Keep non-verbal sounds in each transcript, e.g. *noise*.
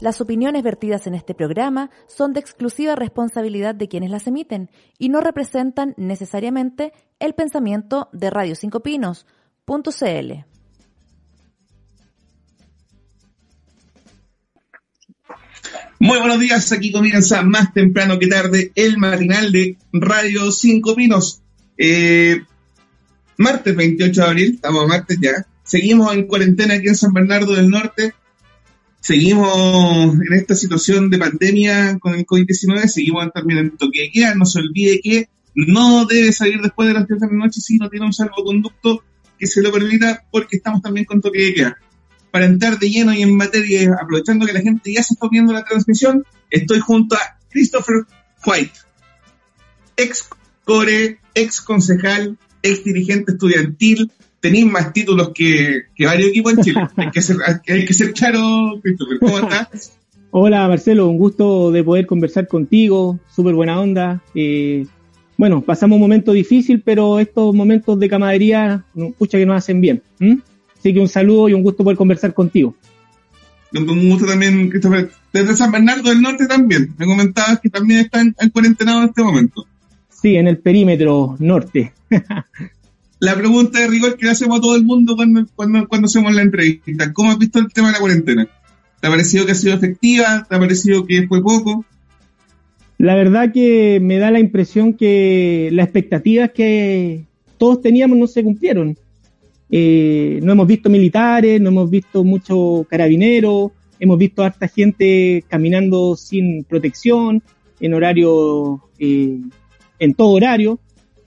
Las opiniones vertidas en este programa son de exclusiva responsabilidad de quienes las emiten y no representan necesariamente el pensamiento de Radio 5 Pinos. CL. Muy buenos días, aquí comienza más temprano que tarde el matinal de Radio 5 Pinos. Eh, martes 28 de abril, estamos martes ya. Seguimos en cuarentena aquí en San Bernardo del Norte seguimos en esta situación de pandemia con el COVID-19, seguimos también en toque de queda. No se olvide que no debe salir después de las 10 de la noche si no tiene un salvoconducto que se lo permita, porque estamos también con toque de queda. Para entrar de lleno y en materia, aprovechando que la gente ya se está viendo la transmisión, estoy junto a Christopher White, ex core, ex concejal, ex dirigente estudiantil, tenéis más títulos que, varios equipos en Chile. *laughs* hay, que ser, hay que ser claro, Christopher. ¿Cómo *laughs* estás? Hola Marcelo, un gusto de poder conversar contigo, súper buena onda. Eh, bueno, pasamos un momento difícil, pero estos momentos de camaradería, escucha que nos hacen bien. Así que un saludo y un gusto poder conversar contigo. Un gusto también, Christopher. Desde San Bernardo del Norte también. Me comentabas que también están en cuarentenado en este momento. Sí, en el perímetro norte. *laughs* la pregunta de rigor que le hacemos a todo el mundo cuando, cuando, cuando hacemos la entrevista. ¿Cómo has visto el tema de la cuarentena? ¿Te ha parecido que ha sido efectiva? ¿Te ha parecido que fue poco? La verdad que me da la impresión que las expectativas que todos teníamos no se cumplieron. Eh, no hemos visto militares, no hemos visto mucho carabineros, hemos visto harta gente caminando sin protección, en horario, eh, en todo horario.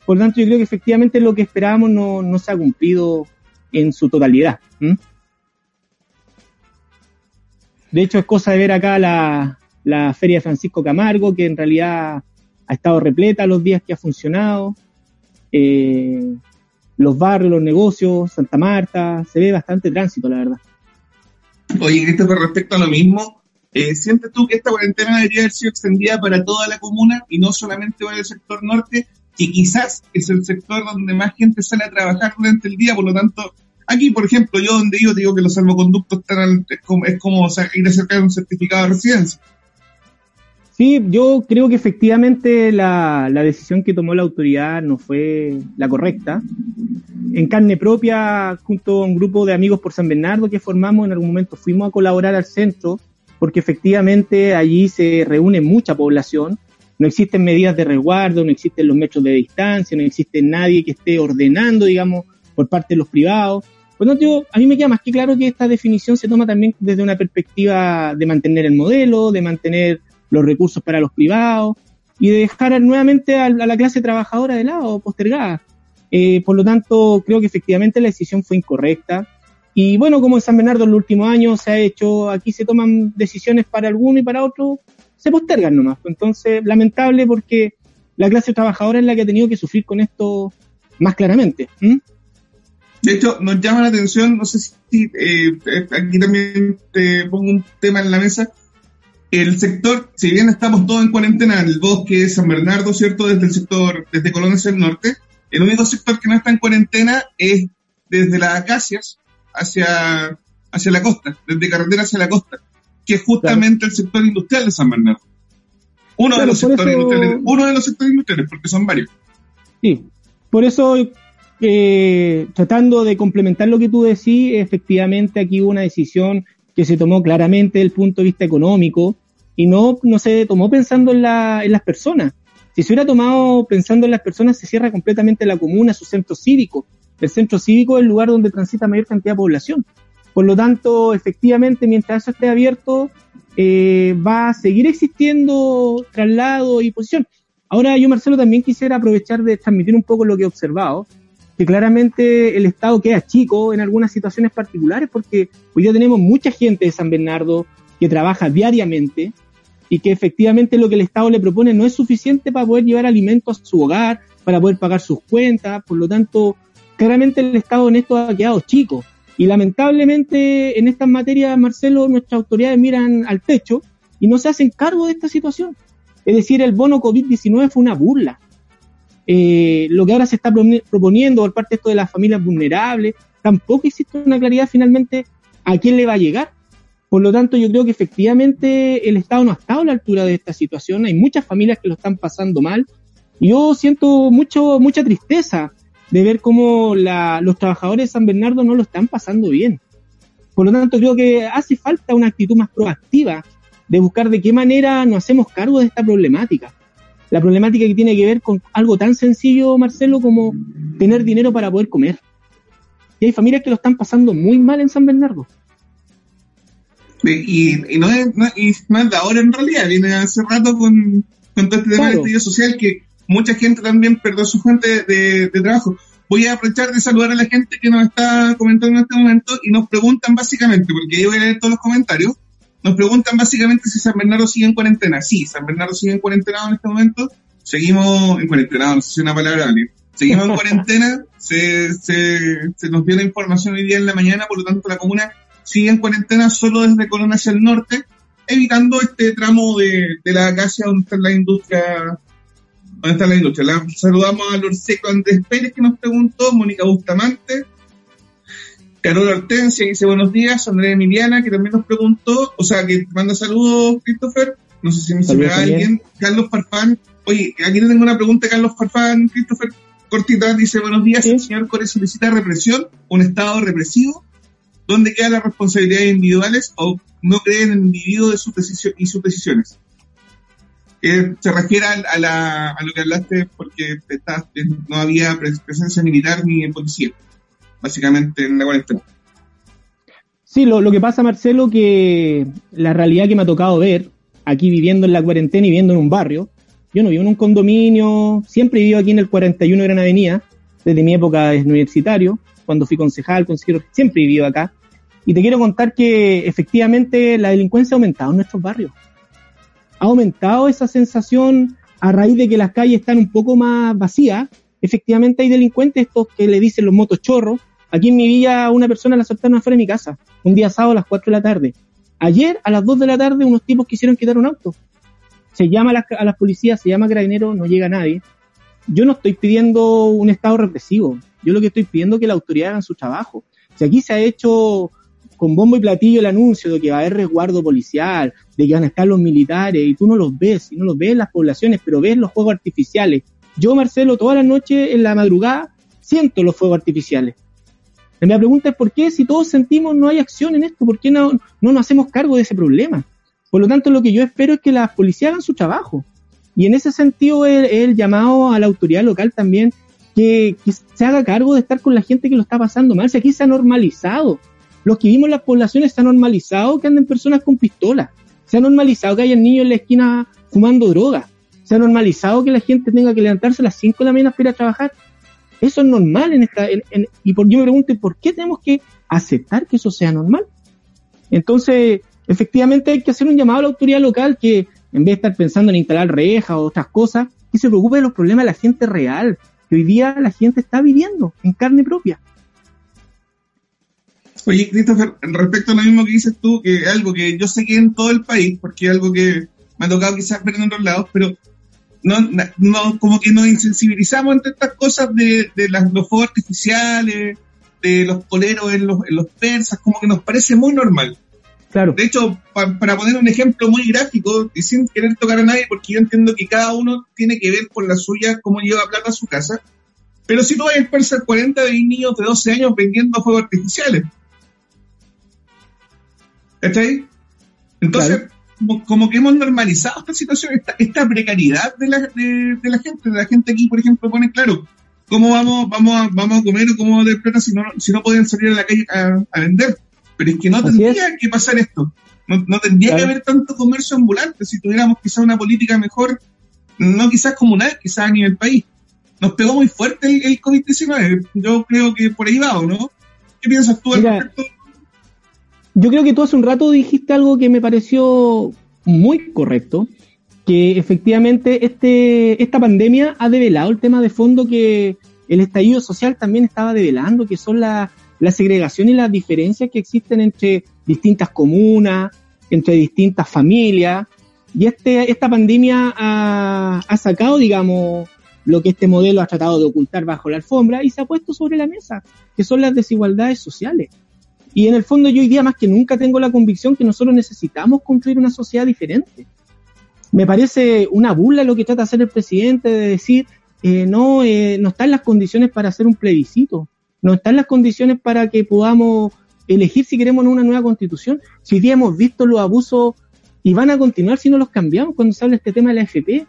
Por tanto, yo creo que efectivamente lo que esperábamos no, no se ha cumplido en su totalidad. De hecho, es cosa de ver acá la, la Feria de Francisco Camargo, que en realidad ha estado repleta los días que ha funcionado. Eh, los barrios, los negocios, Santa Marta, se ve bastante tránsito, la verdad. Oye, Christopher, respecto a lo mismo, eh, ¿sientes tú que esta cuarentena debería haber sido extendida para toda la comuna y no solamente para el sector norte? Que quizás es el sector donde más gente sale a trabajar durante el día, por lo tanto, aquí, por ejemplo, yo donde yo digo que los salvoconductos están, es como, es como ir a sacar un certificado de residencia. Sí, yo creo que efectivamente la, la, decisión que tomó la autoridad no fue la correcta. En carne propia, junto a un grupo de amigos por San Bernardo que formamos, en algún momento fuimos a colaborar al centro, porque efectivamente allí se reúne mucha población no existen medidas de resguardo, no existen los metros de distancia, no existe nadie que esté ordenando, digamos, por parte de los privados. Por lo tanto, a mí me queda más que claro que esta definición se toma también desde una perspectiva de mantener el modelo, de mantener los recursos para los privados y de dejar nuevamente a, la clase trabajadora de lado, postergada. Eh, por lo tanto, creo que efectivamente la decisión fue incorrecta. Y bueno, como en San Bernardo en los últimos años se ha hecho, aquí se toman decisiones para alguno y para otro, se postergan nomás. Entonces, lamentable porque la clase trabajadora es la que ha tenido que sufrir con esto más claramente. De hecho, nos llama la atención, no sé si eh, aquí también te pongo un tema en la mesa. El sector, si bien estamos todos en cuarentena en el bosque de San Bernardo, ¿cierto? Desde el sector, desde Colonia hacia el norte, el único sector que no está en cuarentena es desde las acacias hacia, hacia la costa, desde carretera hacia la costa que es justamente el sector industrial de San Bernardo. Uno, de los sectores industriales, uno de los sectores industriales, porque son varios. Sí, por eso, eh, tratando de complementar lo que tú decís, efectivamente aquí hubo una decisión que se tomó claramente desde el punto de vista económico y no, no se tomó pensando en, la, en las personas. Si se hubiera tomado pensando en las personas, se cierra completamente la comuna, su centro cívico. El centro cívico es el lugar donde transita mayor cantidad de población. Por lo tanto, efectivamente, mientras eso esté abierto, eh, va a seguir existiendo traslado y posición. Ahora yo, Marcelo, también quisiera aprovechar de transmitir un poco lo que he observado, que claramente el Estado queda chico en algunas situaciones particulares, porque hoy ya tenemos mucha gente de San Bernardo que trabaja diariamente y que efectivamente lo que el Estado le propone no es suficiente para poder llevar alimentos a su hogar, para poder pagar sus cuentas, por lo tanto, claramente el Estado en esto ha quedado chico. Y lamentablemente en estas materias, Marcelo, nuestras autoridades miran al techo y no se hacen cargo de esta situación. Es decir, el bono COVID-19 fue una burla. Eh, lo que ahora se está proponiendo por parte de esto de las familias vulnerables, tampoco existe una claridad finalmente a quién le va a llegar. Por lo tanto, yo creo que efectivamente el Estado no ha estado a la altura de esta situación. Hay muchas familias que lo están pasando mal. Yo siento mucho, mucha tristeza de ver cómo los trabajadores de San Bernardo no lo están pasando bien. Por lo tanto, creo que hace falta una actitud más proactiva de buscar de qué manera nos hacemos cargo de esta problemática. La problemática que tiene que ver con algo tan sencillo, Marcelo, como tener dinero para poder comer. Y hay familias que lo están pasando muy mal en San Bernardo. Y, no, es, no, de ahora en realidad, viene hace rato con, con todo este tema de social que mucha gente también perdió su fuente de, trabajo. Voy a aprovechar de saludar a la gente que nos está comentando en este momento y nos preguntan básicamente, porque yo voy a leer todos los comentarios, nos preguntan básicamente si San Bernardo sigue en cuarentena. Sí, San Bernardo sigue en cuarentena en este momento. Seguimos en cuarentena, no sé si es una palabra ¿vale? Seguimos en *laughs* cuarentena. Se, se, se nos dio la información hoy día en la mañana, por lo tanto la comuna sigue en cuarentena solo desde Colón hacia el norte, evitando este tramo de, de la acacia donde está la industria. Donde está la industria. saludamos a Lorseco Andrés Pérez que nos preguntó, Mónica Bustamante, Carol Hortensia que dice buenos días, Andrea Emiliana que también nos preguntó, o sea, que manda saludos, Christopher, no sé si me se alguien, Carlos Farfán, oye, aquí tengo una pregunta, Carlos Farfán, Christopher, cortita, dice buenos días, el señor Core solicita represión, un estado represivo, ¿Dónde quedan las responsabilidades individuales o no creen en el individuo de sus y sus decisiones? Se refiere a, lo que hablaste porque no había presencia militar ni policía, básicamente en la cuarentena. Sí, lo, que pasa, Marcelo, que la realidad que me ha tocado ver, aquí viviendo en la cuarentena y viviendo en un barrio, yo no vivo en un condominio, siempre vivo aquí en el 41 Gran Avenida, desde mi época de universitario, cuando fui concejal, consejero, siempre he vivido acá. Y te quiero contar que efectivamente la delincuencia ha aumentado en nuestros barrios. Ha aumentado esa sensación a raíz de que las calles están un poco más vacías. Efectivamente hay delincuentes, estos que le dicen los motos chorros. Aquí en mi villa una persona la soltaron afuera de mi casa, un día sábado a las 4 de la tarde. Ayer a las 2 de la tarde unos tipos quisieron quitar un auto. Se llama a las, a policías, se llama carabinero, no llega nadie. Yo no estoy pidiendo un estado represivo. Yo lo que estoy pidiendo es que la autoridad hagan su trabajo. Si aquí se ha hecho con bombo y platillo el anuncio de que va a haber resguardo policial, de que van a estar los militares, y tú no los ves, y no los ves en las poblaciones, pero ves los fuegos artificiales. Yo, Marcelo, toda la noche en la madrugada siento los fuegos artificiales. La pregunta es por qué, si todos sentimos, no hay acción en esto, ¿por qué no, no nos hacemos cargo de ese problema? Por lo tanto, lo que yo espero es que las policías hagan su trabajo. Y en ese sentido, el, el llamado a la autoridad local también que, se haga cargo de estar con la gente que lo está pasando mal. Si aquí se ha normalizado. Los que vimos en las poblaciones se ha normalizado que anden personas con pistolas. Se ha normalizado que haya niños en la esquina fumando droga. Se ha normalizado que la gente tenga que levantarse a las 5 de la mañana para ir a trabajar. Eso es normal en esta, y por, yo me pregunto, ¿por qué tenemos que aceptar que eso sea normal? Entonces, efectivamente hay que hacer un llamado a la autoridad local que, en vez de estar pensando en instalar rejas o otras cosas, que se preocupe de los problemas de la gente real, hoy día la gente está viviendo en carne propia. Oye, Christopher, respecto a lo mismo que dices tú, que es algo que yo sé que en todo el país, porque es algo que me ha tocado quizás ver en otros lados, pero no, no como que nos insensibilizamos entre estas cosas de, de las, los fuegos artificiales, de los poleros en los, en los persas, como que nos parece muy normal. De hecho, para poner un ejemplo muy gráfico, y sin querer tocar a nadie, porque yo entiendo que cada uno tiene que ver con la suya cómo lleva plata a su casa, pero si tú vas a persa 40 de niños de 12 años vendiendo fuegos artificiales. Ahí? Entonces, como, que hemos normalizado esta situación, esta, precariedad de la, de, la gente. De la gente aquí, por ejemplo, pone claro, ¿cómo vamos, vamos, a, vamos a comer o cómo vamos a plata si no, si no pueden salir a la calle a vender? Pero es que no tendría que pasar esto. No, tendría que haber tanto comercio ambulante si tuviéramos quizás una política mejor, no quizás comunal, quizás a nivel país. Nos pegó muy fuerte el, COVID-19. Yo creo que por ahí va, ¿o no? ¿Qué piensas tú al respecto? Yo creo que tú hace un rato dijiste algo que me pareció muy correcto, que efectivamente este, esta pandemia ha develado el tema de fondo que el estallido social también estaba develando, que son las la segregación y las diferencias que existen entre distintas comunas, entre distintas familias. Y este, esta pandemia ha, sacado, digamos, lo que este modelo ha tratado de ocultar bajo la alfombra y se ha puesto sobre la mesa, que son las desigualdades sociales. Y en el fondo yo hoy día más que nunca tengo la convicción que nosotros necesitamos construir una sociedad diferente. Me parece una burla lo que trata de hacer el presidente de decir, eh, no, eh, no están las condiciones para hacer un plebiscito, no están las condiciones para que podamos elegir si queremos una nueva constitución. Si hoy día hemos visto los abusos y van a continuar si no los cambiamos cuando se habla este tema de la FP,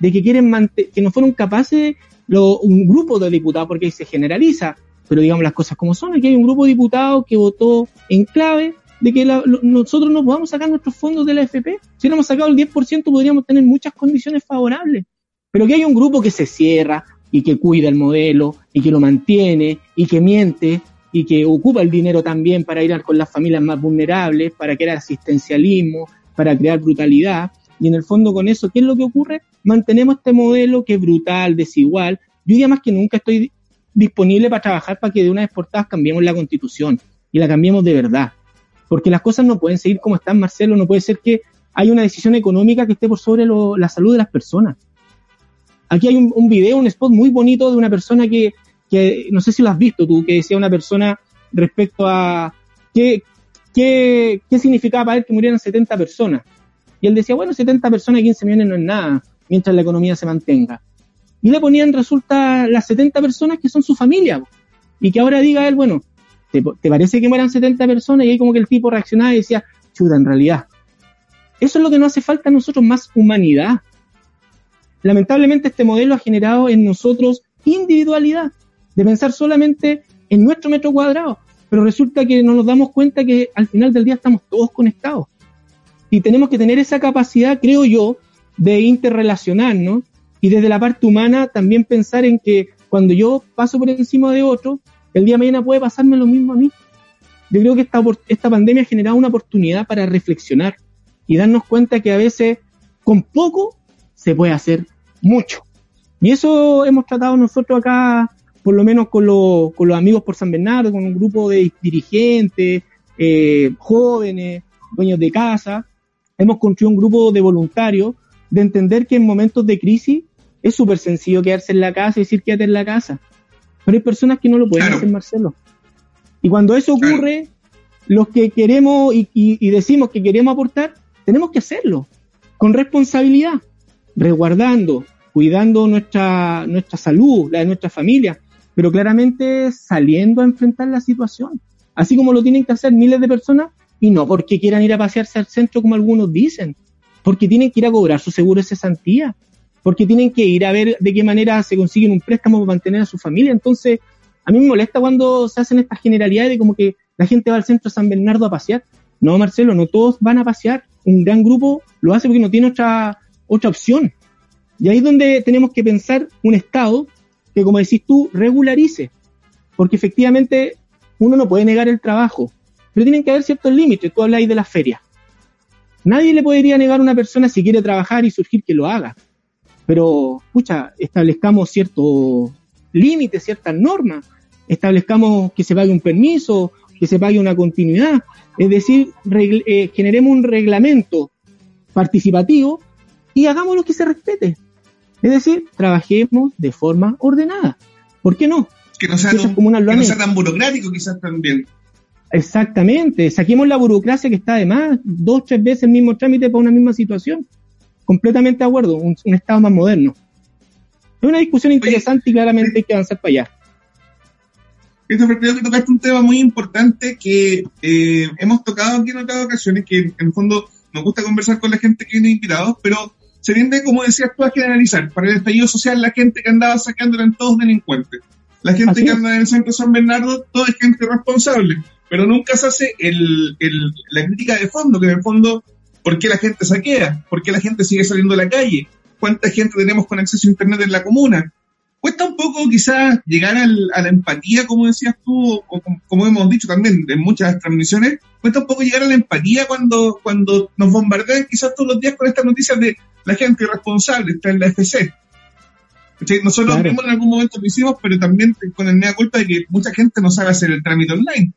de que quieren que no fueron capaces lo, un grupo de diputados, porque se generaliza, pero digamos las cosas como son, aquí hay un grupo de diputados que votó en clave de que nosotros no podamos sacar nuestros fondos de la FP. Si hubiéramos sacado el 10% podríamos tener muchas condiciones favorables. Pero que hay un grupo que se cierra y que cuida el modelo y que lo mantiene y que miente y que ocupa el dinero también para ir con las familias más vulnerables, para crear asistencialismo, para crear brutalidad. Y en el fondo con eso, ¿qué es lo que ocurre? Mantenemos este modelo que es brutal, desigual. Yo diría más que nunca estoy disponible para trabajar para que de una vez por todas cambiemos la constitución y la cambiemos de verdad porque las cosas no pueden seguir como están, Marcelo, no puede ser que haya una decisión económica que esté por sobre la salud de las personas. Aquí hay un, video, un spot muy bonito de una persona que, no sé si lo has visto tú, que decía una persona respecto a qué, qué, qué significaba para él que murieran 70 personas. Y él decía, bueno, 70 personas y 15 millones no es nada, mientras la economía se mantenga. Y le ponían, resulta, las 70 personas que son su familia. Y que ahora diga él, bueno, ¿te, parece que mueran 70 personas? Y ahí como que el tipo reaccionaba y decía, chuta, en realidad. Eso es lo que nos hace falta a nosotros, más humanidad. Lamentablemente este modelo ha generado en nosotros individualidad, de pensar solamente en nuestro metro cuadrado, pero resulta que no nos damos cuenta que al final del día estamos todos conectados. Y tenemos que tener esa capacidad, creo yo, de interrelacionarnos y desde la parte humana también pensar en que cuando yo paso por encima de otro, el día mañana puede pasarme lo mismo a mí. Yo creo que esta, pandemia ha generado una oportunidad para reflexionar y darnos cuenta que a veces con poco se puede hacer mucho. Y eso hemos tratado nosotros acá, por lo menos con, con los amigos por San Bernardo, con un grupo de dirigentes, eh, jóvenes, dueños de casa. Hemos construido un grupo de voluntarios de entender que en momentos de crisis es súper sencillo quedarse en la casa y decir quédate en la casa. Pero hay personas que no lo pueden hacer, Marcelo. Y cuando eso ocurre, los que queremos y, decimos que queremos aportar, tenemos que hacerlo con responsabilidad, resguardando, cuidando nuestra, nuestra salud, la de nuestra familia, pero claramente saliendo a enfrentar la situación. Así como lo tienen que hacer miles de personas, y no porque quieran ir a pasearse al centro como algunos dicen, porque tienen que ir a cobrar su seguro de cesantía, porque tienen que ir a ver de qué manera se consiguen un préstamo para mantener a su familia. Entonces, a mí me molesta cuando se hacen estas generalidades de como que la gente va al centro de San Bernardo a pasear. No, Marcelo, no todos van a pasear. Un gran grupo lo hace porque no tiene otra, otra opción. Y ahí es donde tenemos que pensar un Estado que, como decís tú, regularice. Porque efectivamente uno no puede negar el trabajo, pero tienen que haber ciertos límites. Tú habláis de las ferias. Nadie le podría negar a una persona si quiere trabajar y surgir que lo haga pero, pucha, establezcamos ciertos límites, ciertas normas, establezcamos que se pague un permiso, que se pague una continuidad, es decir, eh, generemos un reglamento participativo y hagamos lo que se respete. Es decir, trabajemos de forma ordenada. ¿Por qué no? Que no sea, tan, burocrático quizás también. Exactamente, saquemos la burocracia que está de más, dos, tres veces el mismo trámite para una misma situación completamente de acuerdo, un, Estado más moderno. Es una discusión interesante y claramente hay que avanzar para allá. Christopher, creo que tocaste un tema muy importante que eh, hemos tocado aquí en otras ocasiones, que en el fondo nos gusta conversar con la gente que viene invitados, pero se viene, como decías tú, a generalizar. Para el estallido social, la gente que andaba sacando eran todos delincuentes. La gente que anda en el centro de San Bernardo, toda es gente responsable. Pero nunca se hace el, el, la crítica de fondo, que en el fondo ¿Por qué la gente saquea? ¿Por qué la gente sigue saliendo a la calle? ¿Cuánta gente tenemos con acceso a Internet en la comuna? Cuesta un poco quizás llegar a la empatía, como decías tú, o como, hemos dicho también en muchas transmisiones, cuesta un poco llegar a la empatía cuando, cuando nos bombardean quizás todos los días con estas noticias de la gente irresponsable, está en la FC. Nosotros en algún momento lo hicimos, pero también con el mea culpa de que mucha gente no sabe hacer el trámite online.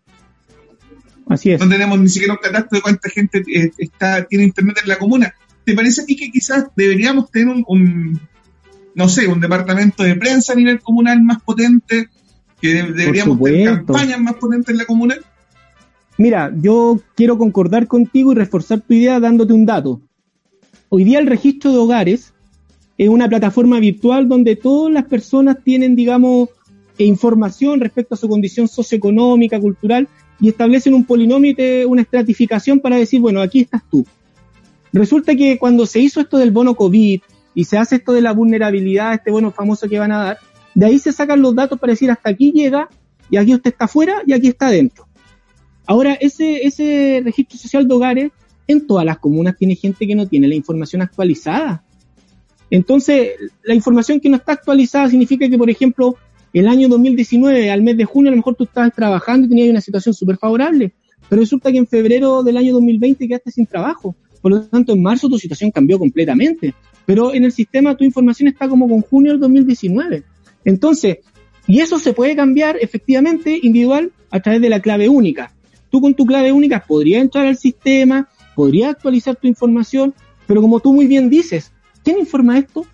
Así es. No tenemos ni siquiera un catastro de cuánta gente eh, está tiene internet en la comuna. ¿Te parece a ti que quizás deberíamos tener un, no sé, un departamento de prensa a nivel comunal más potente? ¿Que deberíamos tener campañas más potentes en la comuna? Mira, yo quiero concordar contigo y reforzar tu idea dándote un dato. Hoy día el registro de hogares es una plataforma virtual donde todas las personas tienen, digamos, información respecto a su condición socioeconómica, cultural, y establecen un polinomio una estratificación para decir, bueno, aquí estás tú. Resulta que cuando se hizo esto del bono COVID y se hace esto de la vulnerabilidad, este bono famoso que van a dar, de ahí se sacan los datos para decir hasta aquí llega y aquí usted está afuera y aquí está adentro. Ahora, ese, ese registro social de hogares en todas las comunas tiene gente que no tiene la información actualizada. Entonces, la información que no está actualizada significa que, por ejemplo, el año 2019, al mes de junio, a lo mejor tú estabas trabajando y tenías una situación súper favorable, pero resulta que en febrero del año 2020 quedaste sin trabajo. Por lo tanto, en marzo tu situación cambió completamente. Pero en el sistema tu información está como con junio del 2019. Entonces, y eso se puede cambiar efectivamente individual a través de la clave única. Tú con tu clave única podrías entrar al sistema, podrías actualizar tu información, pero como tú muy bien dices, ¿quién informa esto?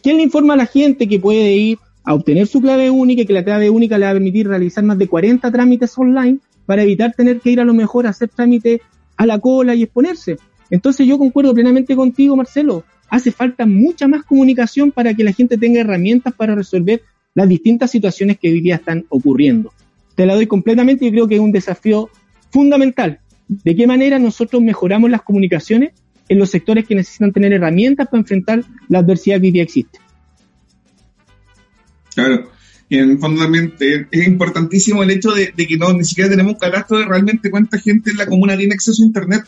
¿Quién le informa a la gente que puede ir a obtener su clave única y que la clave única le va a permitir realizar más de 40 trámites online para evitar tener que ir a lo mejor a hacer trámites a la cola y exponerse? Entonces yo concuerdo plenamente contigo, Marcelo. Hace falta mucha más comunicación para que la gente tenga herramientas para resolver las distintas situaciones que hoy día están ocurriendo. Te la doy completamente y creo que es un desafío fundamental. ¿De qué manera nosotros mejoramos las comunicaciones en los sectores que necesitan tener herramientas para enfrentar la adversidad que hoy día existe? Claro. Y en fondo también eh, es importantísimo el hecho de, que no ni siquiera tenemos un catastro de realmente cuánta gente en la comuna tiene acceso a Internet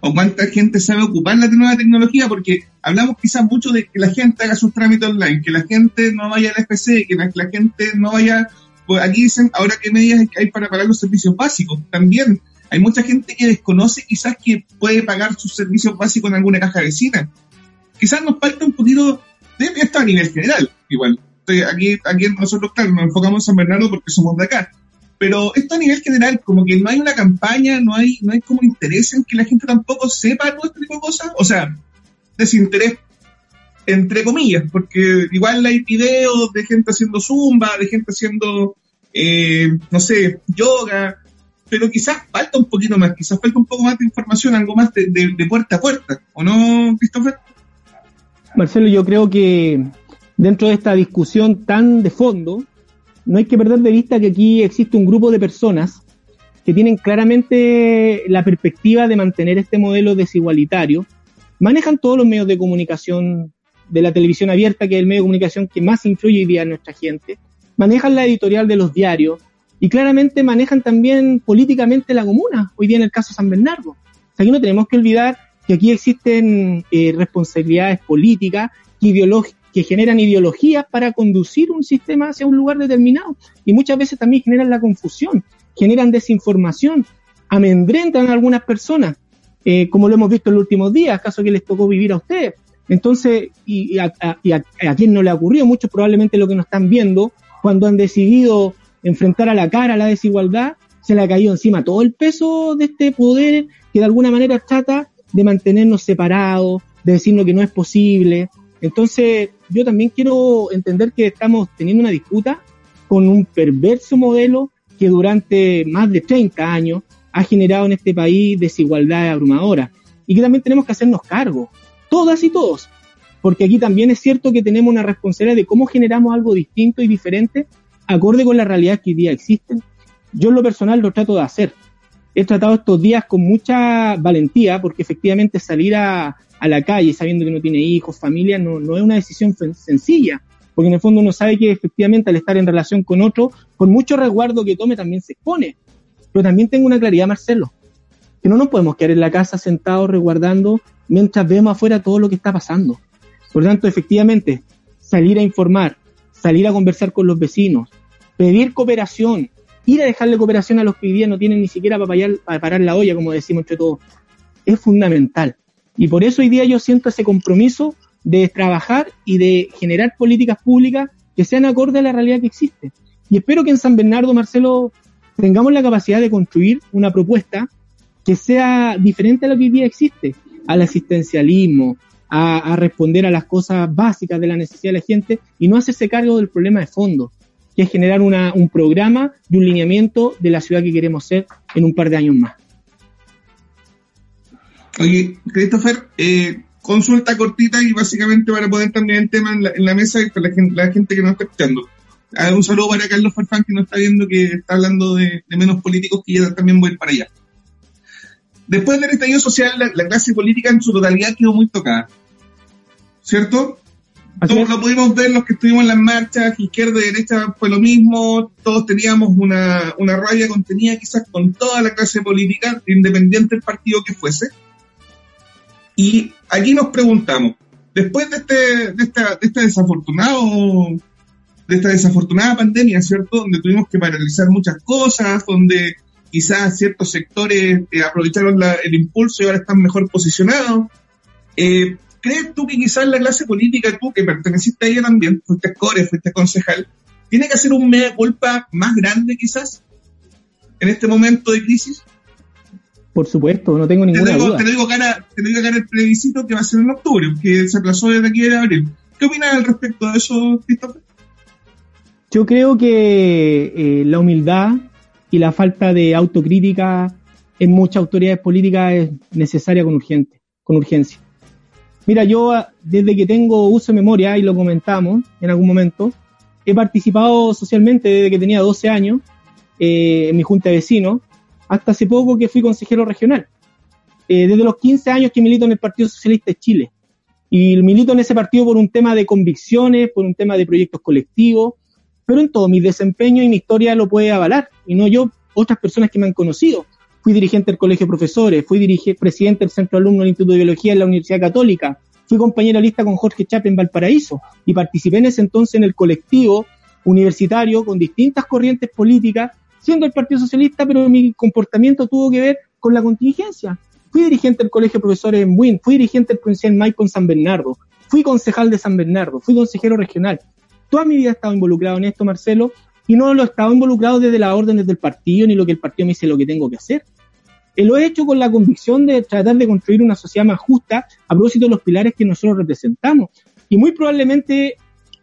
o cuánta gente sabe ocupar la nueva tecnología, porque hablamos quizás mucho de que la gente haga sus trámites online, que la gente no vaya al FC, que la, gente no vaya, pues aquí dicen ahora qué medidas hay para pagar los servicios básicos. También hay mucha gente que desconoce quizás que puede pagar sus servicios básicos en alguna caja vecina. Quizás nos falta un poquito de esto a nivel general, igual. Aquí, aquí nosotros, claro, nos enfocamos en San Bernardo porque somos de acá, pero esto a nivel general, como que no hay una campaña, no hay, no hay como interés en que la gente tampoco sepa todo este tipo de cosas. O sea, desinterés entre comillas, porque igual hay videos de gente haciendo zumba, de gente haciendo, eh, no sé, yoga, pero quizás falta un poquito más, quizás falta un poco más de información, algo más de, de puerta a puerta, ¿o no, Christopher? Marcelo, yo creo que dentro de esta discusión tan de fondo, no hay que perder de vista que aquí existe un grupo de personas que tienen claramente la perspectiva de mantener este modelo desigualitario, manejan todos los medios de comunicación de la televisión abierta, que es el medio de comunicación que más influye hoy día en nuestra gente, manejan la editorial de los diarios y claramente manejan también políticamente la comuna, hoy día en el caso San Bernardo. O sea, aquí no tenemos que olvidar que aquí existen eh, responsabilidades políticas ideológicas que generan ideologías para conducir un sistema hacia un lugar determinado y muchas veces también generan la confusión, generan desinformación, amedrentan a algunas personas, eh, como lo hemos visto en los últimos días, caso que les tocó vivir a ustedes. Entonces, y, a, quien no le ha ocurrido, mucho probablemente lo que nos están viendo, cuando han decidido enfrentar a la cara la desigualdad, se le ha caído encima todo el peso de este poder que de alguna manera trata de mantenernos separados, de decirnos que no es posible, entonces, yo también quiero entender que estamos teniendo una disputa con un perverso modelo que durante más de 30 años ha generado en este país desigualdad abrumadora y que también tenemos que hacernos cargo, todas y todos, porque aquí también es cierto que tenemos una responsabilidad de cómo generamos algo distinto y diferente acorde con la realidad que hoy día existen. Yo en lo personal lo trato de hacer. He tratado estos días con mucha valentía porque efectivamente salir a, la calle sabiendo que no tiene hijos, familia, no, no es una decisión sencilla, porque en el fondo uno sabe que efectivamente al estar en relación con otro, por mucho resguardo que tome, también se expone. Pero también tengo una claridad, Marcelo, que no nos podemos quedar en la casa sentados resguardando mientras vemos afuera todo lo que está pasando. Por tanto, efectivamente, salir a informar, salir a conversar con los vecinos, pedir cooperación, ir a dejarle cooperación a los que hoy día no tienen ni siquiera para, para parar la olla, como decimos entre todos, es fundamental. Y por eso hoy día yo siento ese compromiso de trabajar y de generar políticas públicas que sean acorde a la realidad que existe. Y espero que en San Bernardo, Marcelo, tengamos la capacidad de construir una propuesta que sea diferente a lo que hoy día existe, al asistencialismo, a, responder a las cosas básicas de la necesidad de la gente y no hacerse cargo del problema de fondo, que es generar un programa y un lineamiento de la ciudad que queremos ser en un par de años más. Oye, Christopher, eh, consulta cortita y básicamente para poder también el tema en la, mesa y para la gente, que nos está escuchando. Ah, un saludo para Carlos Farfán que nos está viendo que está hablando de, menos políticos que ya también voy para allá. Después del estallido social, la, clase política en su totalidad quedó muy tocada. ¿Cierto? Todos lo pudimos ver, los que estuvimos en las marchas, izquierda y derecha fue lo mismo, todos teníamos una, una raya contenida quizás con toda la clase política, independiente del partido que fuese. Y aquí nos preguntamos, después de este, de esta, de este desafortunado, de esta desafortunada pandemia, ¿cierto? Donde tuvimos que paralizar muchas cosas, donde quizás ciertos sectores eh, aprovecharon el impulso y ahora están mejor posicionados. Eh, ¿Crees tú que quizás la clase política, tú que perteneciste a ella también, fuiste core, fuiste concejal, tiene que hacer un media culpa más grande quizás en este momento de crisis? Por supuesto, no tengo ninguna te duda. Te lo digo cara, te lo digo cara el plebiscito que va a ser en octubre, que se aplazó desde aquí de abril. ¿Qué opinas al respecto de eso, Christopher? Yo creo que eh, la humildad y la falta de autocrítica en muchas autoridades políticas es necesaria con, urgente, con urgencia. Mira, yo ah, desde que tengo uso de memoria, y lo comentamos en algún momento, he participado socialmente desde que tenía 12 años eh, en mi junta de vecinos, hasta hace poco que fui consejero regional. Eh, desde los 15 años que milito en el Partido Socialista de Chile. Y milito en ese partido por un tema de convicciones, por un tema de proyectos colectivos, pero en todo mi desempeño y mi historia lo puede avalar, y no yo, otras personas que me han conocido. Fui dirigente del Colegio de Profesores, fui presidente del Centro Alumno del Instituto de Biología en la Universidad Católica, fui compañero lista con Jorge Chap en Valparaíso y participé en ese entonces en el colectivo universitario con distintas corrientes políticas, siendo el Partido Socialista, pero mi comportamiento tuvo que ver con la contingencia. Fui dirigente del Colegio de Profesores en Buin, fui dirigente del Provincial Maipo en San Bernardo, fui concejal de San Bernardo, fui consejero regional, toda mi vida he estado involucrado en esto, Marcelo, y no lo he estado involucrado desde las órdenes del partido ni lo que el partido me dice lo que tengo que hacer. Eh, lo he hecho con la convicción de tratar de construir una sociedad más justa a propósito de los pilares que nosotros representamos. Y muy probablemente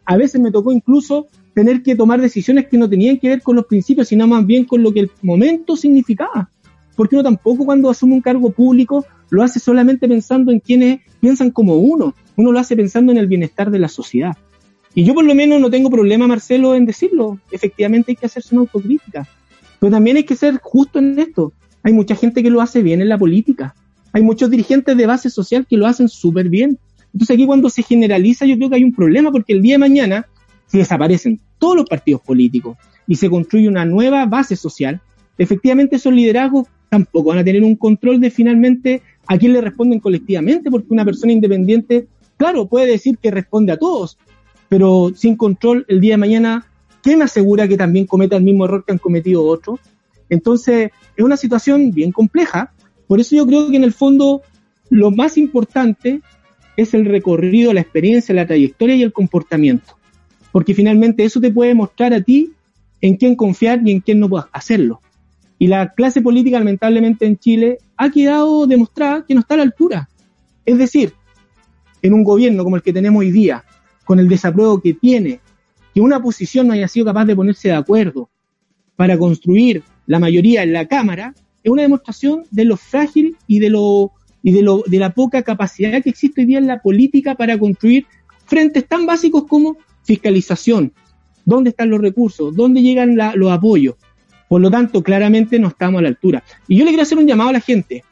a veces me tocó incluso tener que tomar decisiones que no tenían que ver con los principios, sino más bien con lo que el momento significaba. Porque uno tampoco cuando asume un cargo público lo hace solamente pensando en quienes piensan como uno, uno lo hace pensando en el bienestar de la sociedad. Y yo por lo menos no tengo problema, Marcelo, en decirlo. Efectivamente hay que hacerse una autocrítica. Pero también hay que ser justo en esto. Hay mucha gente que lo hace bien en la política. Hay muchos dirigentes de base social que lo hacen súper bien. Entonces aquí cuando se generaliza yo creo que hay un problema porque el día de mañana, si desaparecen todos los partidos políticos y se construye una nueva base social, efectivamente esos liderazgos tampoco van a tener un control de finalmente a quién le responden colectivamente, porque una persona independiente, claro, puede decir que responde a todos, pero sin control el día de mañana, ¿qué me asegura que también cometa el mismo error que han cometido otros? Entonces, es una situación bien compleja. Por eso yo creo que en el fondo lo más importante es el recorrido, la experiencia, la trayectoria y el comportamiento. Porque finalmente eso te puede mostrar a ti en quién confiar y en quién no puedas hacerlo. Y la clase política, lamentablemente en Chile, ha quedado demostrada que no está a la altura. Es decir, en un gobierno como el que tenemos hoy día, con el desapruebo que tiene, que una posición no haya sido capaz de ponerse de acuerdo para construir la mayoría en la Cámara, es una demostración de lo frágil y de lo y de, lo, de la poca capacidad que existe hoy día en la política para construir frentes tan básicos como fiscalización, dónde están los recursos, dónde llegan los apoyos. Por lo tanto, claramente no estamos a la altura. Y yo le quiero hacer un llamado a la gente,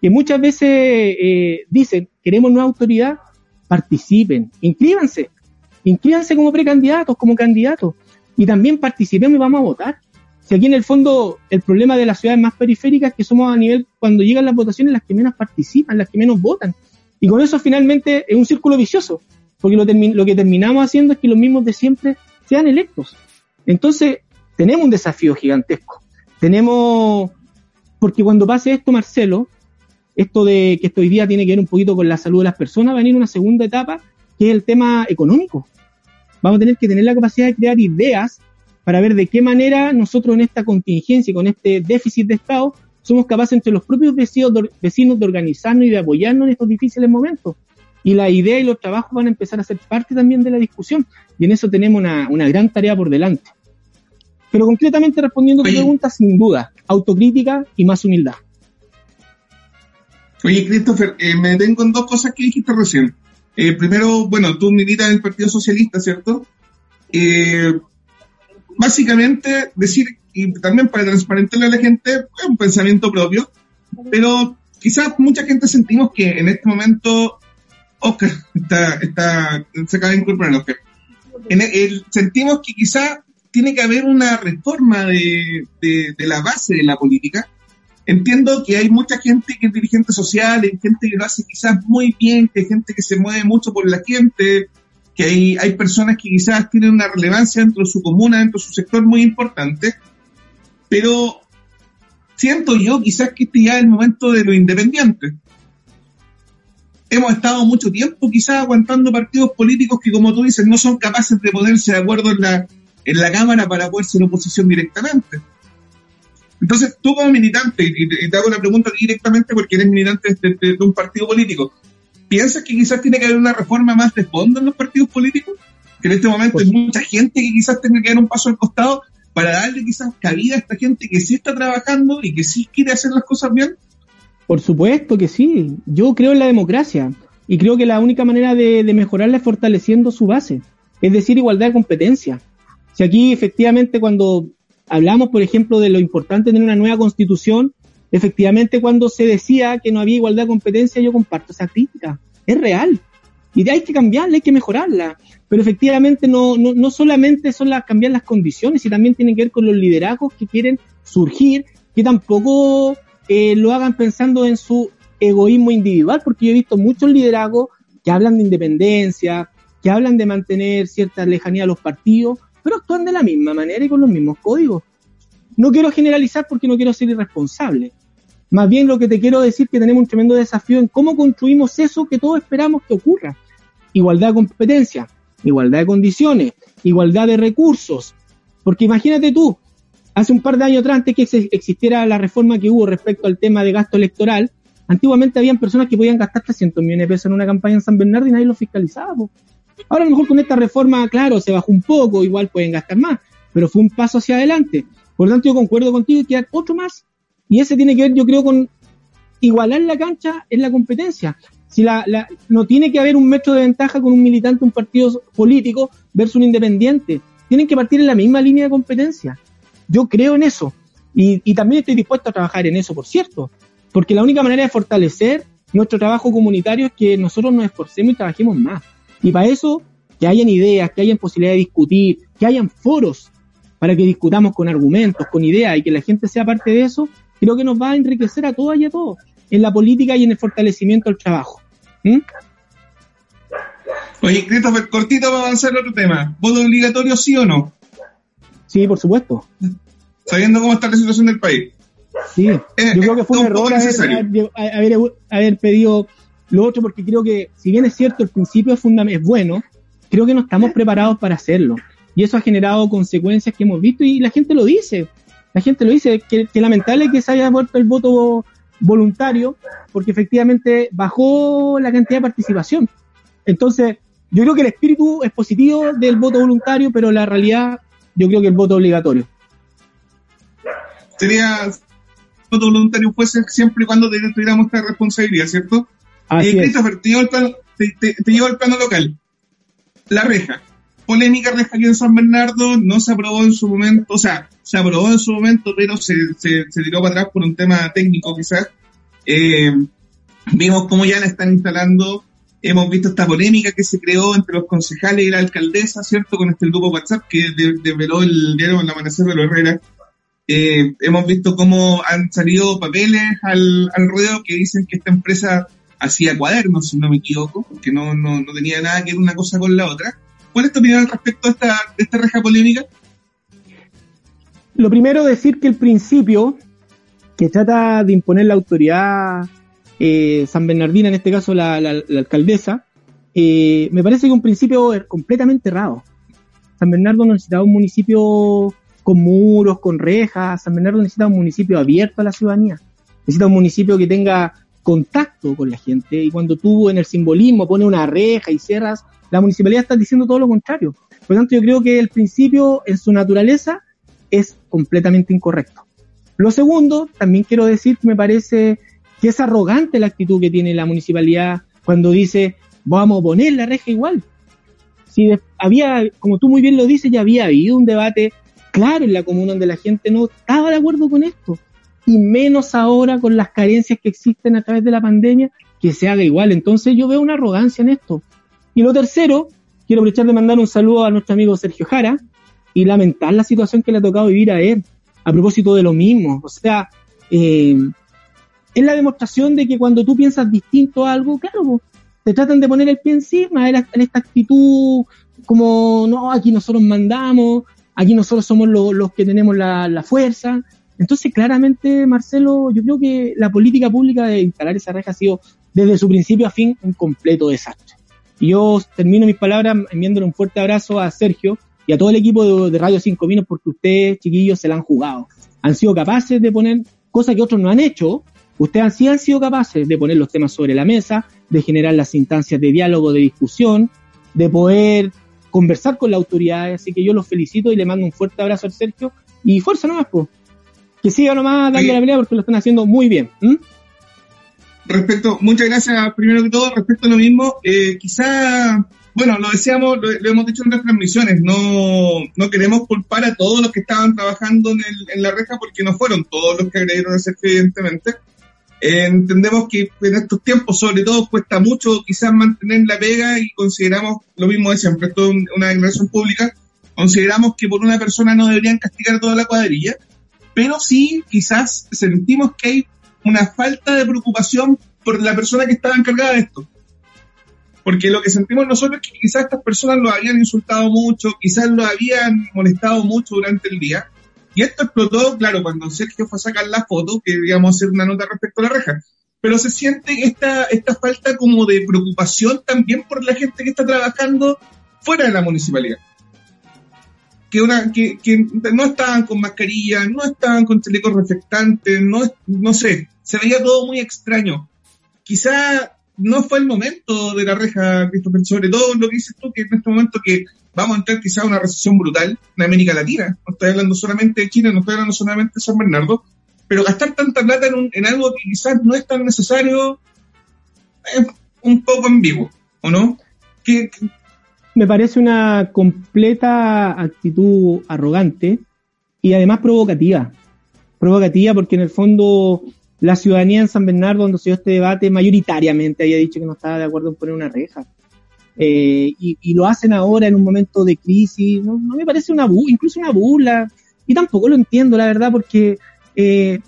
que muchas veces eh, dicen, queremos nueva autoridad, participen, inscríbanse, inscríbanse como precandidatos, como candidatos, y también participemos y vamos a votar. Si aquí en el fondo el problema de las ciudades más periféricas es que somos a nivel, cuando llegan las votaciones, las que menos participan, las que menos votan. Y con eso finalmente es un círculo vicioso, porque lo, lo que terminamos haciendo es que los mismos de siempre sean electos. Entonces, tenemos un desafío gigantesco. Tenemos, porque cuando pase esto, Marcelo, esto de que esto hoy día tiene que ver un poquito con la salud de las personas, va a venir una segunda etapa, que es el tema económico vamos a tener que tener la capacidad de crear ideas para ver de qué manera nosotros en esta contingencia y con este déficit de Estado somos capaces entre los propios vecinos de, vecinos de organizarnos y de apoyarnos en estos difíciles momentos. Y la idea y los trabajos van a empezar a ser parte también de la discusión. Y en eso tenemos una, una gran tarea por delante. Pero concretamente respondiendo a tu pregunta, sin duda, autocrítica y más humildad. Oye, Christopher, eh, me detengo en dos cosas que dijiste recién. Eh, primero, bueno, tú militas en el Partido Socialista, ¿cierto? Eh, básicamente, decir, y también para transparentarle a la gente, es un pensamiento propio, pero quizás mucha gente sentimos que en este momento Oscar está, está, se acaba de incorporar Oscar. En el, sentimos que quizás tiene que haber una reforma de, de, de, la base de la política. Entiendo que hay mucha gente que es dirigente social, hay gente que lo hace quizás muy bien, que hay gente que se mueve mucho por la gente, que hay, hay personas que quizás tienen una relevancia dentro de su comuna, dentro de su sector muy importante, pero siento yo quizás que este ya es el momento de lo independiente. Hemos estado mucho tiempo quizás aguantando partidos políticos que, como tú dices, no son capaces de ponerse de acuerdo en la, en la Cámara para poder ser oposición directamente. Entonces, tú como militante, y te, hago la pregunta directamente porque eres militante de, de, un partido político, ¿piensas que quizás tiene que haber una reforma más de fondo en los partidos políticos? Que en este momento hay mucha gente que quizás tenga que dar un paso al costado para darle quizás cabida a esta gente que sí está trabajando y que sí quiere hacer las cosas bien? Por supuesto que sí. Yo creo en la democracia y creo que la única manera de, de mejorarla es fortaleciendo su base, es decir, igualdad de competencia. Si aquí efectivamente cuando hablamos, por ejemplo, de lo importante de tener una nueva constitución, efectivamente cuando se decía que no había igualdad de competencia, yo comparto esa crítica. Es real. Y hay que cambiarla, hay que mejorarla. Pero efectivamente no, no, no solamente son las cambiar las condiciones, y también tienen que ver con los liderazgos que quieren surgir, que tampoco eh, lo hagan pensando en su egoísmo individual, porque yo he visto muchos liderazgos que hablan de independencia, que hablan de mantener cierta lejanía a los partidos, pero actúan de la misma manera y con los mismos códigos. No quiero generalizar porque no quiero ser irresponsable. Más bien lo que te quiero decir que tenemos un tremendo desafío en cómo construimos eso que todos esperamos que ocurra. Igualdad de competencia, igualdad de condiciones, igualdad de recursos. Porque imagínate tú, hace un par de años atrás, antes que existiera la reforma que hubo respecto al tema de gasto electoral, antiguamente habían personas que podían gastar 300 millones de pesos en una campaña en San Bernardo y nadie lo fiscalizaba. Ahora a lo mejor con esta reforma, claro, se bajó un poco, igual pueden gastar más, pero fue un paso hacia adelante. Por lo tanto, yo concuerdo contigo que hay otro más. Y ese tiene que ver, yo creo, con igualar la cancha en la competencia. Si la, la, no tiene que haber un metro de ventaja con un militante, un partido político versus un independiente. Tienen que partir en la misma línea de competencia. Yo creo en eso. Y, y también estoy dispuesto a trabajar en eso, por cierto. Porque la única manera de fortalecer nuestro trabajo comunitario es que nosotros nos esforcemos y trabajemos más. Y para eso, que hayan ideas, que hayan posibilidad de discutir, que hayan foros para que discutamos con argumentos, con ideas y que la gente sea parte de eso, creo que nos va a enriquecer a todas y a todos en la política y en el fortalecimiento del trabajo. ¿Mm? Oye, Christopher, cortito para avanzar otro tema. ¿Voto obligatorio sí o no? Sí, por supuesto. Sabiendo cómo está la situación del país. Sí, eh, yo creo que fue un error haber, haber, haber, pedido lo otro porque creo que, si bien es cierto, el principio es, bueno, creo que no estamos preparados para hacerlo. Y eso ha generado consecuencias que hemos visto y la gente lo dice. La gente lo dice, que, que lamentable que se haya vuelto el voto voluntario, porque efectivamente bajó la cantidad de participación. Entonces, yo creo que el espíritu es positivo del voto voluntario, pero la realidad, yo creo que el voto obligatorio. Sería voto voluntario fuese siempre y cuando tuviéramos esta responsabilidad, ¿cierto? Así eh, Christopher, te llevo, plano, te, te, te llevo al plano local. La reja. Polémica reja aquí en San Bernardo, no se aprobó en su momento, o sea, se aprobó en su momento, pero se, se, se tiró para atrás por un tema técnico quizás. Eh, vimos cómo ya la están instalando, hemos visto esta polémica que se creó entre los concejales y la alcaldesa, ¿cierto? Con este grupo WhatsApp que desveló el diario El Amanecer de los Herrera. Eh, hemos visto cómo han salido papeles al, al ruedo que dicen que esta empresa hacía cuadernos, si no me equivoco, que no, no, no tenía nada que ver una cosa con la otra. ¿Cuál es tu opinión respecto a esta, de esta reja polémica? Lo primero, decir que el principio que trata de imponer la autoridad eh, San Bernardina, en este caso la, alcaldesa, eh, me parece que un principio completamente errado. San Bernardo necesitaba un municipio con muros, con rejas. San Bernardo necesita un municipio abierto a la ciudadanía. Necesita un municipio que tenga contacto con la gente y cuando tú en el simbolismo pones una reja y cierras, la municipalidad está diciendo todo lo contrario. Por lo tanto, yo creo que el principio en su naturaleza es completamente incorrecto. Lo segundo, también quiero decir que me parece que es arrogante la actitud que tiene la municipalidad cuando dice vamos a poner la reja igual. Si había, como tú muy bien lo dices, ya había habido un debate claro en la comuna donde la gente no estaba de acuerdo con esto. Y menos ahora con las carencias que existen a través de la pandemia, que se haga igual. Entonces yo veo una arrogancia en esto. Y lo tercero, quiero aprovechar de mandar un saludo a nuestro amigo Sergio Jara y lamentar la situación que le ha tocado vivir a él a propósito de lo mismo. O sea, eh, es la demostración de que cuando tú piensas distinto a algo, claro, te tratan de poner el pie encima en, esta actitud como, no, aquí nosotros mandamos, aquí nosotros somos los que tenemos la, fuerza. Entonces, claramente, Marcelo, yo creo que la política pública de instalar esa reja ha sido desde su principio a fin un completo desastre. Y yo termino mis palabras enviándole un fuerte abrazo a Sergio y a todo el equipo de, Radio Cinco Vinos porque ustedes, chiquillos, se la han jugado. Han sido capaces de poner cosas que otros no han hecho, Ustedes sí han sido capaces de poner los temas sobre la mesa, de generar las instancias de diálogo, de discusión, de poder conversar con la autoridad. Así que yo los felicito y le mando un fuerte abrazo al Sergio. Y fuerza nomás, pues. Que siga nomás dando la pelea porque lo están haciendo muy bien. Respecto, muchas gracias primero que todo. Respecto a lo mismo, eh, quizá bueno, lo decíamos, lo, hemos dicho en las transmisiones, no, no queremos culpar a todos los que estaban trabajando en, el, en la reja porque no fueron todos los que agredieron a Sergio, evidentemente entendemos que en estos tiempos, sobre todo, cuesta mucho quizás mantener la pega y consideramos lo mismo de siempre, esto es una declaración pública, consideramos que por una persona no deberían castigar toda la cuadrilla, pero sí quizás sentimos que hay una falta de preocupación por la persona que estaba encargada de esto. Porque lo que sentimos nosotros es que quizás estas personas lo habían insultado mucho, quizás lo habían molestado mucho durante el día, y esto explotó, claro, cuando Sergio fue a sacar la foto, que digamos hacer una nota respecto a la reja. Pero se siente esta, esta falta como de preocupación también por la gente que está trabajando fuera de la municipalidad. Que, una, que, que no estaban con mascarilla, no estaban con chalecos reflectantes, no, no sé, se veía todo muy extraño. Quizá no fue el momento de la reja, Christopher, sobre todo lo que dices tú, que en este momento que vamos a entrar quizá a una recesión brutal en América Latina. No estoy hablando solamente de Chile, no estoy hablando solamente de San Bernardo, pero gastar tanta plata en, en algo que quizás no es tan necesario es un poco ambiguo, ¿o no? Me parece una completa actitud arrogante y además provocativa. Provocativa porque en el fondo la ciudadanía en San Bernardo, donde se dio este debate, mayoritariamente había dicho que no estaba de acuerdo en poner una reja. Eh, y, lo hacen ahora en un momento de crisis, no, me parece una burla, incluso una burla, y tampoco lo entiendo, la verdad, porque eh,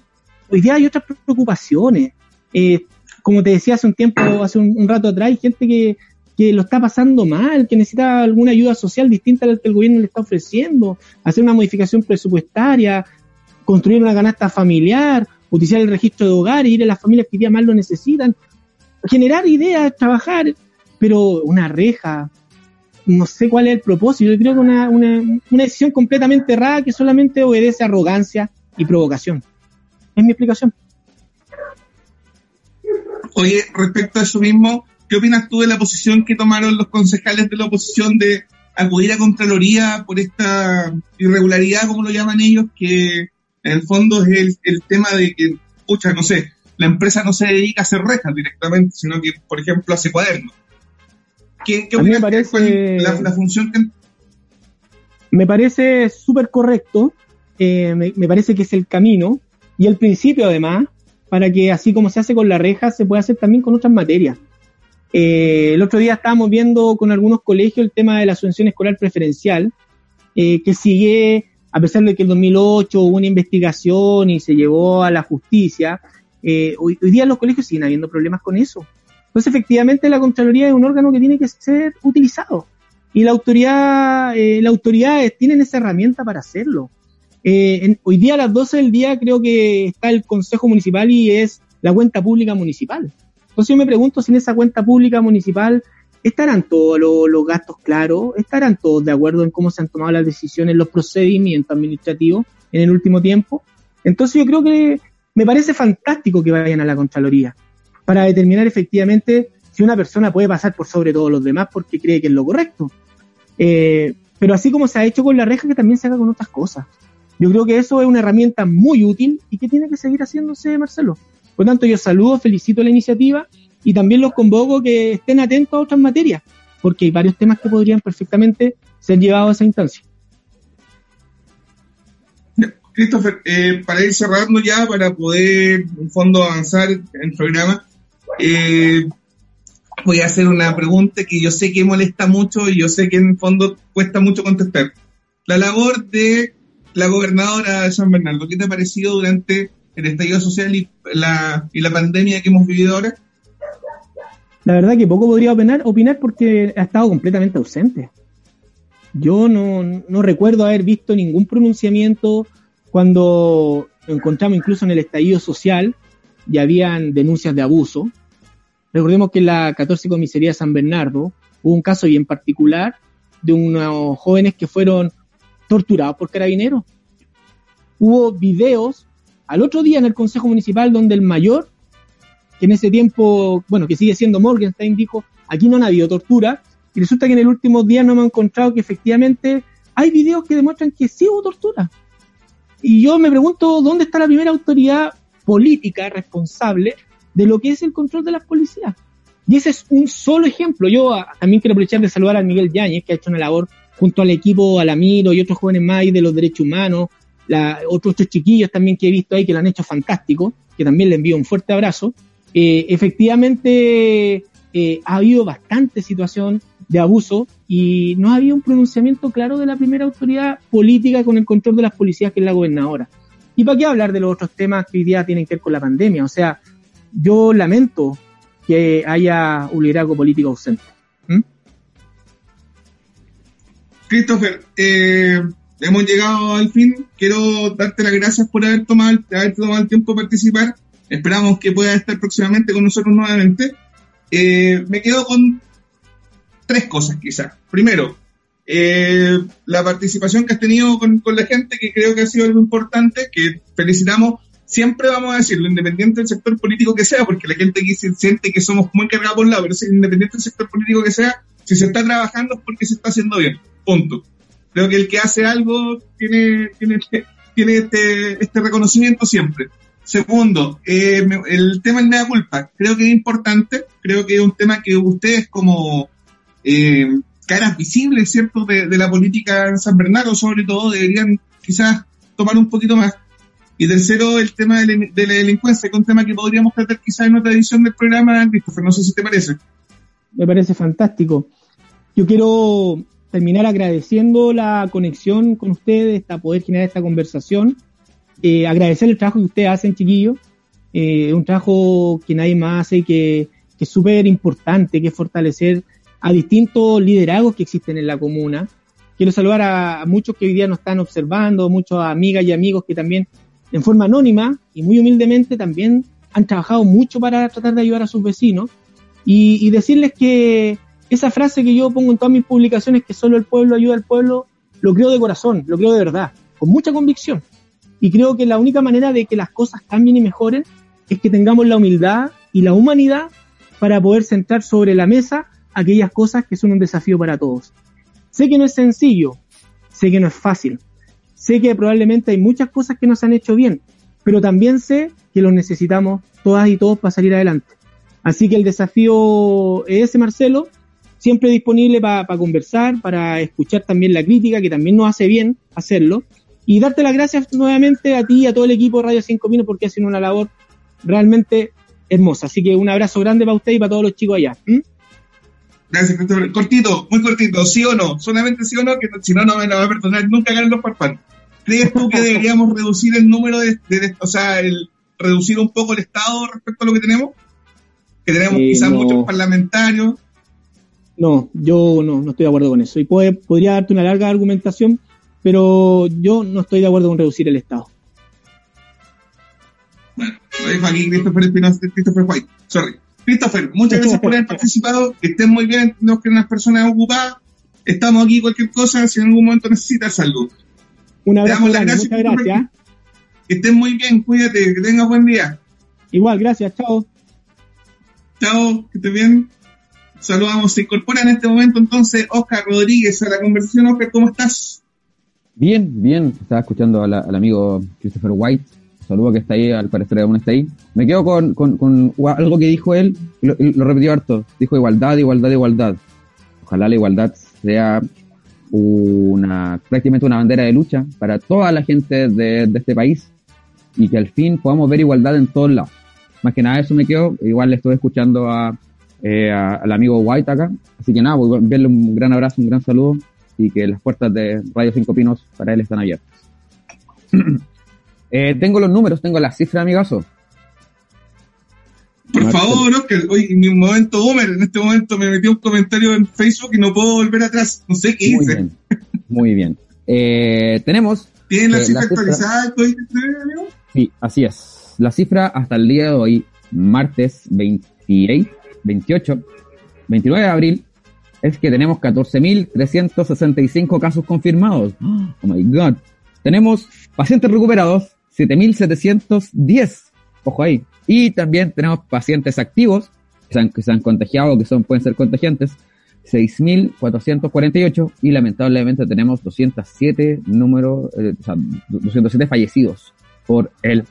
hoy día hay otras preocupaciones. Eh, como te decía hace un tiempo, hace un, rato atrás, hay gente que, que lo está pasando mal, que necesita alguna ayuda social distinta a la que el gobierno le está ofreciendo, hacer una modificación presupuestaria, construir una canasta familiar, utilizar el registro de hogar, ir a las familias que día más lo necesitan, generar ideas, trabajar pero una reja, no sé cuál es el propósito, yo creo que una, una, una decisión completamente errada que solamente obedece arrogancia y provocación. Es mi explicación. Oye, respecto a eso mismo, ¿qué opinas tú de la posición que tomaron los concejales de la oposición de acudir a Contraloría por esta irregularidad, como lo llaman ellos, que en el fondo es el, el tema de que, pucha, no sé, la empresa no se dedica a hacer rejas directamente, sino que, por ejemplo, hace cuadernos. ¿Qué, qué me parece, la, función Me parece súper correcto, eh, me, parece que es el camino y el principio además, para que así como se hace con la reja, se pueda hacer también con otras materias. Eh, el otro día estábamos viendo con algunos colegios el tema de la subvención escolar preferencial, eh, que sigue, a pesar de que en 2008 hubo una investigación y se llevó a la justicia, hoy, hoy, día los colegios siguen habiendo problemas con eso. Entonces, efectivamente, la Contraloría es un órgano que tiene que ser utilizado. Y la autoridad, eh, las autoridades tienen esa herramienta para hacerlo. Eh, hoy día a las 12 del día creo que está el Consejo Municipal y es la cuenta pública municipal. Entonces yo me pregunto si en esa cuenta pública municipal estarán todos los, gastos claros, estarán todos de acuerdo en cómo se han tomado las decisiones, los procedimientos administrativos en el último tiempo. Entonces yo creo que me parece fantástico que vayan a la Contraloría para determinar efectivamente si una persona puede pasar por sobre todos los demás porque cree que es lo correcto. Eh, pero así como se ha hecho con la reja, que también se haga con otras cosas. Yo creo que eso es una herramienta muy útil y que tiene que seguir haciéndose, Marcelo. Por tanto, yo saludo, felicito la iniciativa y también los convoco que estén atentos a otras materias, porque hay varios temas que podrían perfectamente ser llevados a esa instancia. Christopher, eh, para ir cerrando ya, para poder, en fondo, avanzar en el programa, eh, voy a hacer una pregunta que yo sé que molesta mucho y yo sé que en el fondo cuesta mucho contestar. La labor de la gobernadora de San Bernardo, ¿qué te ha parecido durante el estallido social y la, y la pandemia que hemos vivido ahora? La verdad que poco podría opinar, opinar porque ha estado completamente ausente. Yo no, no recuerdo haber visto ningún pronunciamiento cuando encontramos incluso en el estallido social y habían denuncias de abuso. Recordemos que en la 14 Comisaría de San Bernardo hubo un caso bien particular de unos jóvenes que fueron torturados por carabineros. Hubo videos al otro día en el Consejo Municipal donde el mayor, que en ese tiempo, bueno, que sigue siendo Morgenstein, dijo, aquí no ha habido tortura, y resulta que en el último día no me han encontrado que efectivamente hay videos que demuestran que sí hubo tortura. Y yo me pregunto dónde está la primera autoridad política responsable de lo que es el control de las policías. Y ese es un solo ejemplo. Yo también quiero aprovechar de saludar a Miguel Yáñez, que ha hecho una labor junto al equipo Alamiro y otros jóvenes más de los derechos humanos, otros, chiquillos también que he visto ahí que lo han hecho fantástico, que también le envío un fuerte abrazo. Eh, efectivamente, eh, ha habido bastante situación de abuso y no había un pronunciamiento claro de la primera autoridad política con el control de las policías, que es la gobernadora. ¿Y para qué hablar de los otros temas que hoy día tienen que ver con la pandemia? O sea, yo lamento que haya un liderazgo político ausente. ¿Mm? Christopher, eh, hemos llegado al fin. Quiero darte las gracias por haber tomado, haber tomado el tiempo de participar. Esperamos que puedas estar próximamente con nosotros nuevamente. Eh, me quedo con tres cosas quizás. Primero, eh, la participación que has tenido con, la gente, que creo que ha sido algo importante, que felicitamos. Siempre vamos a decirlo, independiente del sector político que sea, porque la gente aquí se siente que somos muy cargados por un lado, pero independiente del sector político que sea, si se está trabajando es porque se está haciendo bien. Punto. Creo que el que hace algo tiene, tiene, tiene este, este reconocimiento siempre. Segundo, eh, el tema del mea culpa. Creo que es importante, creo que es un tema que ustedes como eh, caras visibles, ¿cierto?, de, la política en San Bernardo, sobre todo, deberían quizás tomar un poquito más. Y tercero, el tema de, la delincuencia, que es un tema que podríamos tratar quizás en otra edición del programa, Christopher, no sé si te parece. Me parece fantástico. Yo quiero terminar agradeciendo la conexión con ustedes, para poder generar esta conversación. Eh, agradecer el trabajo que ustedes hacen, chiquillos. Eh, un trabajo que nadie más hace y que, que es súper importante, que es fortalecer a distintos liderazgos que existen en la comuna. Quiero saludar a, muchos que hoy día nos están observando, muchas amigas y amigos que también en forma anónima y muy humildemente también han trabajado mucho para tratar de ayudar a sus vecinos y, decirles que esa frase que yo pongo en todas mis publicaciones, que solo el pueblo ayuda al pueblo, lo creo de corazón, lo creo de verdad, con mucha convicción. Y creo que la única manera de que las cosas cambien y mejoren es que tengamos la humildad y la humanidad para poder sentar sobre la mesa aquellas cosas que son un desafío para todos. Sé que no es sencillo, sé que no es fácil, sé que probablemente hay muchas cosas que no se han hecho bien, pero también sé que los necesitamos todas y todos para salir adelante. Así que el desafío es ese, Marcelo, siempre disponible para conversar, para escuchar también la crítica, que también nos hace bien hacerlo, y darte las gracias nuevamente a ti y a todo el equipo de Radio 5 Minos porque hacen una labor realmente hermosa. Así que un abrazo grande para usted y para todos los chicos allá. Gracias, Christopher. Cortito, muy cortito, sí o no, solamente sí o no, que si no, no me la va a perdonar nunca ganan los parpan. ¿Crees tú que deberíamos reducir el número de, o sea, el reducir un poco el Estado respecto a lo que tenemos? Que tenemos eh, quizás muchos parlamentarios. No, yo no, no estoy de acuerdo con eso. Y puede, podría darte una larga argumentación, pero yo no estoy de acuerdo con reducir el Estado. Bueno, lo dejo aquí Christopher Espinosa, Christopher White. Sorry. Christopher, muchas gracias por haber participado. Que estén muy bien, no que unas personas ocupadas. Estamos aquí cualquier cosa, si en algún momento necesitas algo. Un abrazo, muchas gracias. Que estén muy bien, cuídate, que tengas buen día. Igual, gracias, chao. Chao, que estés bien. Saludamos, se incorpora en este momento entonces Oscar Rodríguez a la conversación. Oscar, ¿cómo estás? Bien, bien. Estaba escuchando al amigo Christopher White. Saludo que está ahí, al parecer aún está ahí. Me quedo con, con, algo que dijo él, lo, lo, repitió harto. Dijo igualdad, igualdad, igualdad. Ojalá la igualdad sea una prácticamente una bandera de lucha para toda la gente de, este país y que al fin podamos ver igualdad en todos lados. Más que nada eso me quedo. Igual le estoy escuchando a, eh, al amigo White acá. Así que nada, voy a enviarle un gran abrazo, un gran saludo y que las puertas de Radio Cinco Pinos para él están abiertas. *clears throat* eh, tengo los números, tengo las cifras, amigazo. Por favor, que hoy en un momento Homer, en este momento me metió un comentario en Facebook y no puedo volver atrás. No sé qué hice. Muy bien. Eh, tenemos. ¿Tienen la cifra actualizada amigo? Sí, así es. La cifra hasta el día de hoy, martes 28, 28 29 de abril, es que tenemos 14.365 casos confirmados. Oh my god. Tenemos pacientes recuperados, 7.710. Ojo ahí. Y también tenemos pacientes activos que se han, que han contagiado, que son, pueden ser contagiantes, 6.448 y lamentablemente tenemos 207 números, eh, o sea, 207 fallecidos por el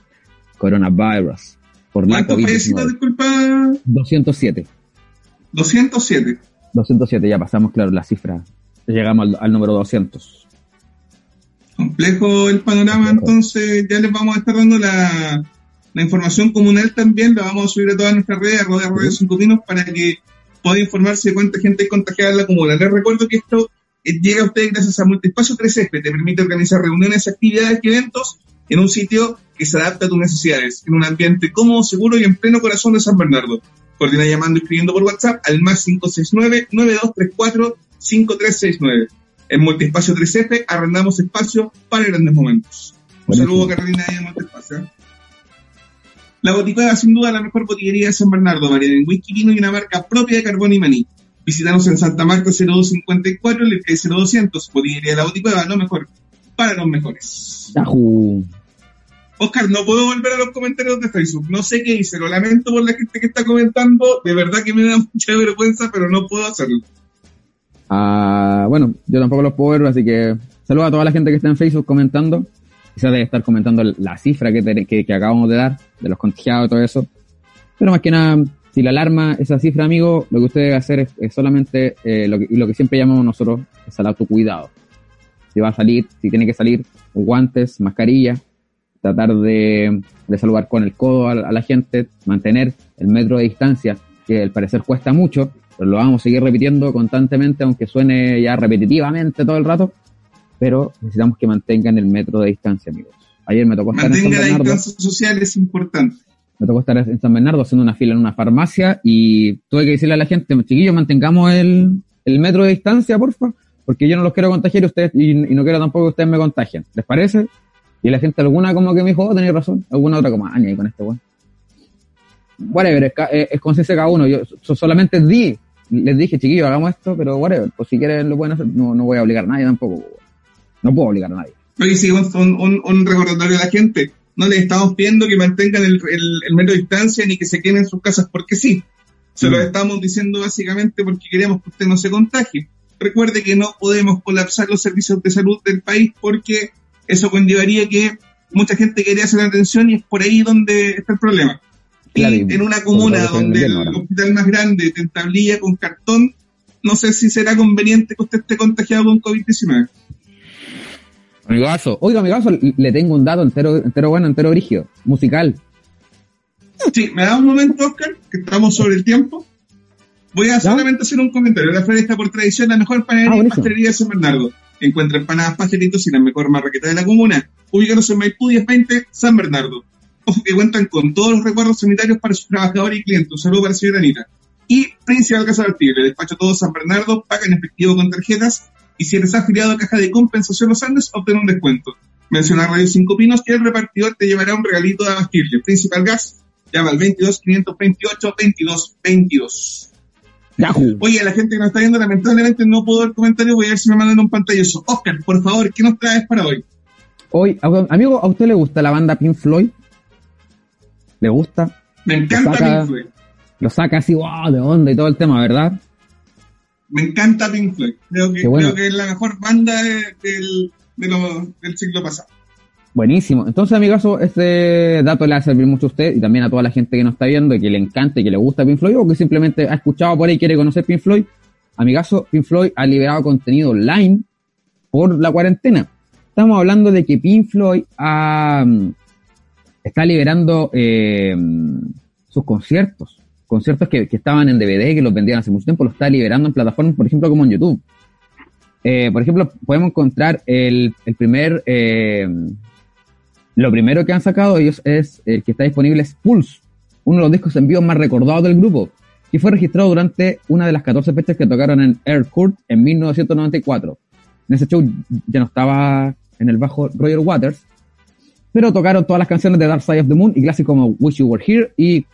coronavirus. Por ¿Cuántos fallecidos, disculpa? 207. 207. 207, ya pasamos, claro, la cifra. Llegamos al, al número 200. Complejo el panorama, entonces ya les vamos a estar dando la, la información comunal también, la vamos a subir a todas nuestras redes, a Radio 5 Pinos, para que pueda informarse de cuánta gente hay contagiada en la comuna. Les recuerdo que esto eh, llega a ustedes gracias a Multiespacio 3F, te permite organizar reuniones, actividades y eventos en un sitio que se adapta a tus necesidades, en un ambiente cómodo, seguro y en pleno corazón de San Bernardo. Coordina llamando y escribiendo por WhatsApp al más 569-9234-5369. En Multiespacio 3F arrendamos espacio para grandes momentos. Un saludo, Carolina, de Multiespacio. La Boticueva, sin duda, la mejor botillería de San Bernardo, variedad en whisky, vino y una marca propia de carbón y maní. Visítanos en Santa Marta 0254, el 0200. Botillería de la Boticueva, lo mejor para los mejores. Oscar, no puedo volver a los comentarios de Facebook. No sé qué hice, lo lamento por la gente que está comentando. De verdad que me da *laughs* mucha vergüenza, pero no puedo hacerlo. Ah, bueno, yo tampoco los puedo ver, así que saludo a toda la gente que está en Facebook comentando. Quizás debe estar comentando la cifra que, que, acabamos de dar, de los contagiados y todo eso. Pero más que nada, si la alarma esa cifra, amigo, lo que usted debe hacer es, solamente eh, lo, que, siempre llamamos nosotros es el autocuidado. Si va a salir, si tiene que salir, guantes, mascarilla, tratar de, saludar con el codo a, la gente, mantener el metro de distancia, que al parecer cuesta mucho, pero lo vamos a seguir repitiendo constantemente, aunque suene ya repetitivamente todo el rato, pero necesitamos que mantengan el metro de distancia, amigos. Ayer me tocó estar en San Bernardo. la distancia social es importante. Me tocó estar en San Bernardo haciendo una fila en una farmacia y tuve que decirle a la gente, chiquillos, mantengamos el, el metro de distancia, porfa, porque yo no los quiero contagiar ustedes y, y no quiero tampoco que ustedes me contagien. ¿Les parece? Y la gente alguna como que me dijo, oh, tenéis razón. Alguna otra como, aña, ah, con este weón. Whatever, es, es, es conciencia cada uno. Yo solamente di, les dije, chiquillos, hagamos esto, pero whatever. Pues si quieren lo pueden hacer, no, no voy a obligar a nadie tampoco. No puedo obligar a nadie. Oye, sí, un, un, un recordatorio a la gente. No les estamos pidiendo que mantengan el, el, el metro de distancia ni que se queden en sus casas porque sí. Se lo mm. estamos diciendo básicamente porque queremos que usted no se contagie. Recuerde que no podemos colapsar los servicios de salud del país porque eso conllevaría que mucha gente quería hacer atención y es por ahí donde está el problema. y en una comuna donde el hospital más grande te entablilla con cartón, no sé si será conveniente que usted esté contagiado con COVID-19. Amigazo, oiga, amigazo, le tengo un dato entero, entero bueno, entero brigio, musical. Sí, me da un momento, Oscar, que estamos sobre el tiempo. Voy a solamente hacer un comentario. La feria está por tradición la mejor panadería ah, y pastelería de San Bernardo. Encuentra empanadas, pastelitos y la mejor marraqueta de la comuna. Ubícanos en Maipú 1020, San Bernardo. Ojo que cuentan con todos los recuerdos sanitarios para sus trabajadores y clientes. Un saludo para la señora Anita. Y Principal Casa Artible, despacho todo San Bernardo, paga en efectivo con tarjetas y si eres afiliado a Caja de Compensación Los Andes, obtén un descuento. Menciona Radio 5 Pinos que el repartidor te llevará un regalito de abastible. Principal Gas, llama al 22 528 22 22. Oye, la gente que nos está viendo, lamentablemente no puedo ver comentarios, voy a ver si me mandan un pantallazo. Oscar, por favor, ¿qué nos traes para hoy? Hoy, amigo, ¿a usted le gusta la banda Pink Floyd? ¿Le gusta? Me encanta Pink Floyd. Lo saca así, wow, de onda y todo el tema, ¿verdad? Me encanta Pink Floyd. Creo que, creo que es la mejor banda del, de lo, del ciclo pasado. Buenísimo. Entonces, amigazo, este dato le va a servir mucho a usted y también a toda la gente que nos está viendo y que le encanta y que le gusta Pink Floyd o que simplemente ha escuchado por ahí y quiere conocer Pink Floyd. Amigazo, Pink Floyd ha liberado contenido online por la cuarentena. Estamos hablando de que Pink Floyd ha, está liberando eh, sus conciertos. Conciertos que, que, estaban en DVD, que los vendían hace mucho tiempo, los está liberando en plataformas, por ejemplo, como en YouTube. Eh, por ejemplo, podemos encontrar el, el primer, eh, lo primero que han sacado ellos es el que está disponible es Pulse, uno de los discos en vivo más recordados del grupo, que fue registrado durante una de las 14 fechas que tocaron en Air Court en 1994. En ese show ya no estaba en el bajo Roger Waters, pero tocaron todas las canciones de Dark Side of the Moon y clásicos como Wish You Were Here y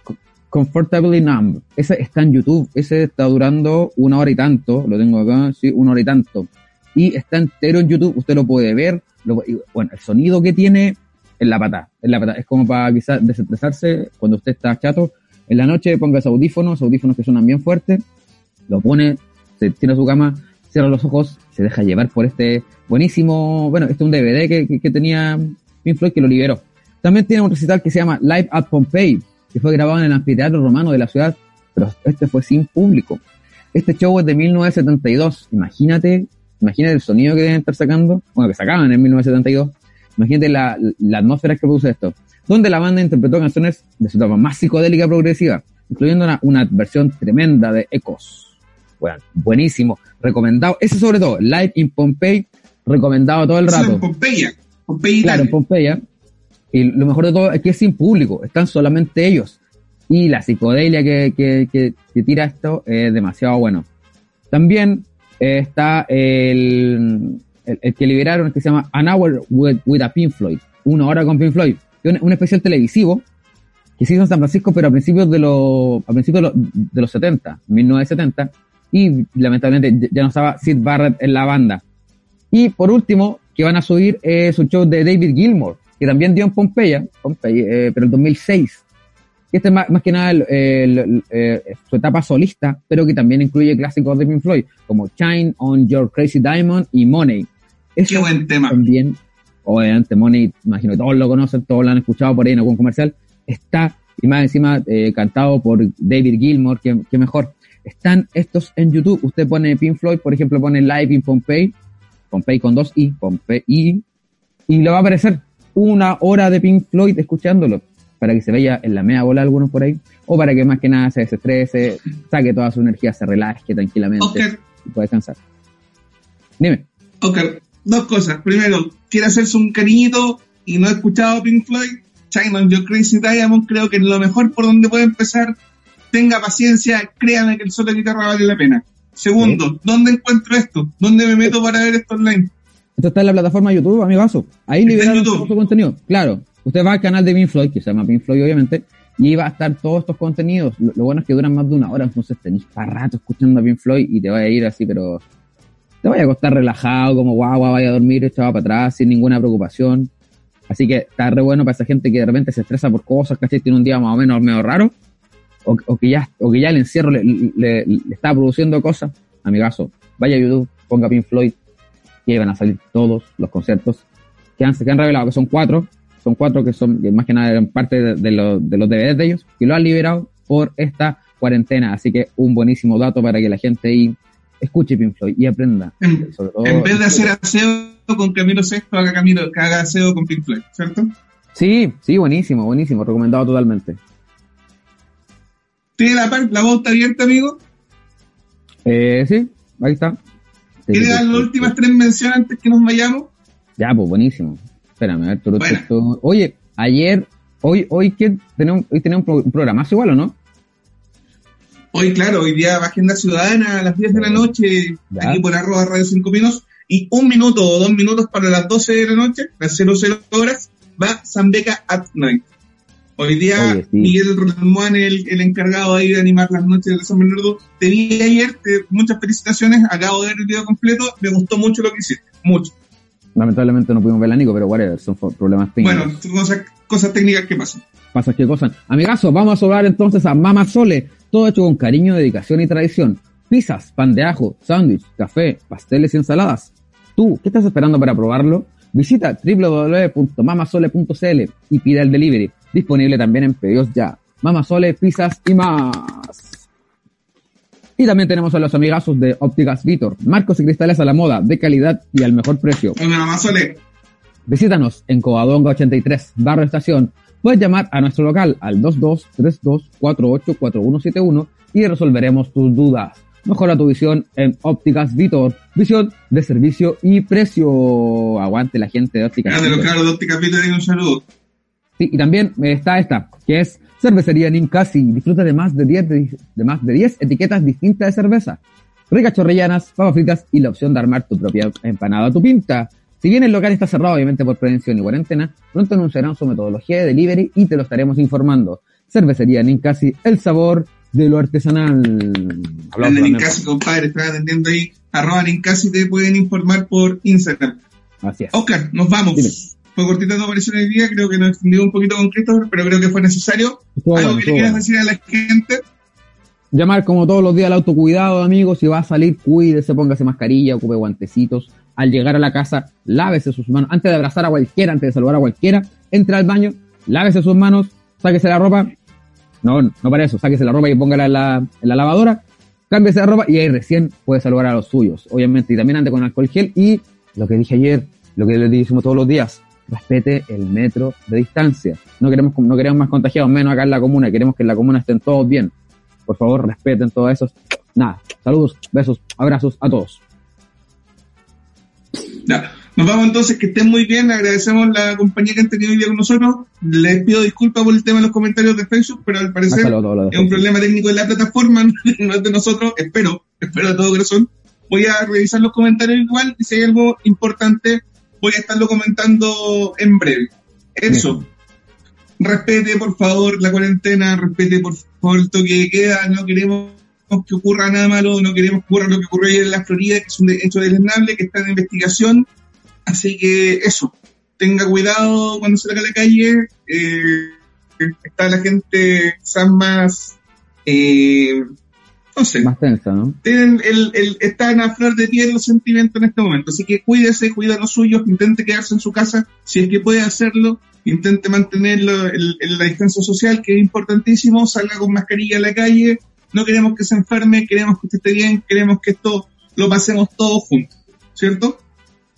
Comfortably Numb. Ese está en YouTube, ese está durando una hora y tanto, lo tengo acá, sí, una hora y tanto. Y está entero en YouTube, usted lo puede ver. Bueno, el sonido que tiene en la pata, en la pata. Es como para quizás desestresarse cuando usted está chato. En la noche ponga audífonos, audífonos que suenan bien fuertes, lo pone, se tira su cama, cierra los ojos, se deja llevar por este buenísimo, bueno, este es un DVD que, que, que tenía Pink que lo liberó. También tiene un recital que se llama Live at Pompeii, que fue grabado en el anfiteatro romano de la ciudad, pero este fue sin público. Este show es de 1972. Imagínate, imagínate el sonido que deben estar sacando, bueno, que sacaban en 1972. Imagínate la, la atmósfera que produce esto. Donde la banda interpretó canciones de su etapa más psicodélica progresiva, incluyendo una, una versión tremenda de Ecos. Bueno, buenísimo, recomendado. Ese sobre todo, Live in Pompeii, recomendado todo el rato. En Pompeya. Pompeya Claro, en Pompeya. Y lo mejor de todo es que es sin público, están solamente ellos. Y la psicodelia que, que, que, que tira esto es demasiado bueno. También eh, está el, el, que liberaron que se llama An Hour with, with, a Pink Floyd, una hora con Pink Floyd, un, un, especial televisivo que se hizo en San Francisco, pero a principios de los, a principios de los, de los 70, 1970, y lamentablemente ya no estaba Sid Barrett en la banda. Y por último, que van a subir es un show de David Gilmour, que también dio en Pompeya, Pompeya eh, pero en 2006. Este es más, más que nada eh, su etapa solista, pero que también incluye clásicos de Pink Floyd, como Shine on Your Crazy Diamond y Money. Eso Qué buen tema. También, obviamente, Money, imagino que todos lo conocen, todos lo han escuchado por ahí en algún comercial. Está, y más encima, eh, cantado por David Gilmour, que, que mejor. Están estos en YouTube. Usted pone Pink Floyd, por ejemplo, pone Live in Pompeii, Pompeii con dos I, Pompeii, y le va a aparecer una hora de Pink Floyd escuchándolo, para que se vaya en la media bola algunos por ahí, o para que más que nada se desestrese, saque toda su energía, se relaje tranquilamente Oscar. y pueda descansar. Dime. Ok, dos cosas. Primero, quiere hacerse un cariñito y no he escuchado Pink Floyd, China on Your Crazy Diamond, creo que es lo mejor por donde puede empezar. Tenga paciencia, créanme que el solo de guitarra vale la pena. Segundo. ¿dónde encuentro esto? ¿Dónde me meto para ver esto online? Esto está en la plataforma YouTube, amigazo. Ahí liberaron todo su contenido. Claro, usted va al canal de Pink Floyd, que se llama Pink Floyd, obviamente, y va a estar todos estos contenidos. Lo, lo bueno es que duran más de una hora, entonces tenés para rato escuchando a Pink Floyd y te va a ir así, pero te vaya a acostar relajado, como guau, guau, vaya a dormir echado para atrás, sin ninguna preocupación. Así que está re bueno para esa gente que de repente se estresa por cosas, ¿cachai? Tiene un día más o menos medio raro, o, o que ya, o que ya el encierro le, le, le está produciendo cosas. Amigazo, vaya a YouTube, ponga Pink Floyd, y ahí van a salir todos los conciertos que han, que han revelado, que son cuatro, son cuatro que son, que más que nada eran parte de, de, los, de los DVDs de ellos, y lo han liberado por esta cuarentena, así que un buenísimo dato para que la gente ahí escuche Pink Floyd y aprenda. En, sobre todo, en vez de hacer aseo con Camilo Sexto, haga, Camilo, que haga aseo con Pink Floyd, ¿cierto? Sí, sí, buenísimo, buenísimo, recomendado totalmente. ¿Tiene la, la voz abierta, amigo? Eh, sí, ahí está. ¿Quiere dar las últimas tres menciones antes que nos vayamos? Ya, pues buenísimo. Espérame, a ver, tú, bueno. Oye, ayer, hoy, hoy, ¿qué? Tenemos, hoy tenemos un programazo igual, ¿o no? Hoy, claro, hoy día va Agenda Ciudadana a las 10 de la noche, ya. aquí por arroba Radio 5 Pinos, y un minuto o dos minutos para las 12 de la noche, las 00 horas, va Zambeca at Night. Hoy día Oye, sí. Miguel Ramón, el, el, encargado ahí de animar las noches de San Bernardo, te vi ayer, te, muchas felicitaciones, acabo de ver el video completo, me gustó mucho lo que hiciste, mucho. Lamentablemente no pudimos ver la Nico, pero whatever, son problemas técnicos. Bueno, cosas, cosas técnicas que pasan. Pasas que cosas. Amigazo, vamos a sobrar entonces a Mama Sole, todo hecho con cariño, dedicación y tradición. Pizzas, pan de ajo, sándwich, café, pasteles y ensaladas. Tú, ¿qué estás esperando para probarlo? Visita www.mamasole.cl y pida el delivery, disponible también en pedidos ya. Mamasole, pizzas y más. Y también tenemos a los amigazos de Ópticas Vitor, marcos y cristales a la moda, de calidad y al mejor precio. Hola, Mamasole. Visítanos en Covadonga 83, Barrio Estación. Puedes llamar a nuestro local al 2232484171 y resolveremos tus dudas. Mejora tu visión en Ópticas Vitor. Visión de servicio y precio. Aguante la gente de Ópticas los cabros de Ópticas Vitor, un saludo. Sí, y también está esta, que es Cervecería Ninkasi. Disfruta de más de 10, de, de más de 10 etiquetas distintas de cerveza. Ricas chorrellanas, papas fritas y la opción de armar tu propia empanada a tu pinta. Si bien el local está cerrado, obviamente por prevención y cuarentena, pronto anunciarán su metodología de delivery y te lo estaremos informando. Cervecería Ninkasi, el sabor de lo artesanal. Grande Ninkasi, compadre, están atendiendo ahí. Arroba Ninkasi, te pueden informar por Instagram. Así es. Oscar, nos vamos. Dime. Fue cortita tu aparición el día, creo que nos extendió un poquito con Christopher, pero creo que fue necesario. Algo que le quieras decir a la gente. Llamar como todos los días al autocuidado, amigos. Si va a salir, cuídese, póngase mascarilla, ocupe guantecitos. Al llegar a la casa, lávese sus manos. Antes de abrazar a cualquiera, antes de saludar a cualquiera, entre al baño, lávese sus manos, sáquese la ropa. No, no para eso, sáquese la ropa y póngala en la, la lavadora. Cámbiese la ropa y ahí recién puede saludar a los suyos. Obviamente, y también ande con alcohol gel. Y lo que dije ayer, lo que les decimos todos los días, respete el metro de distancia. No queremos, no queremos más contagiados, menos acá en la comuna. Queremos que en la comuna estén todos bien. Por favor, respeten todo eso. Nada, saludos, besos, abrazos a todos. Ya. Nos vamos entonces, que estén muy bien. Agradecemos la compañía que han tenido hoy día con nosotros. Les pido disculpas por el tema de los comentarios de Facebook, pero al parecer es un problema técnico de la plataforma, *laughs* no es de nosotros. Espero, espero de todo corazón. Voy a revisar los comentarios igual y si hay algo importante, voy a estarlo comentando en breve. Eso. Respete, por favor, la cuarentena, respete, por favor, el toque de queda. No queremos que ocurra nada malo, no queremos que ocurra lo que ocurrió ayer en la Florida, que es un hecho deleznable, que está en investigación. Así que eso, tenga cuidado cuando salga a la calle. eh, está la gente quizás más, eh, no sé, Más tensa, ¿no? tienen el, el, están a flor de piel los sentimientos en este momento. Así que cuídese, cuida a los suyos, intente quedarse en su casa si es que puede hacerlo, intente en la distancia social, que es importantísimo, salga con mascarilla a la calle, no queremos que se enferme, queremos que usted esté bien, queremos que esto lo pasemos todos juntos, ¿cierto?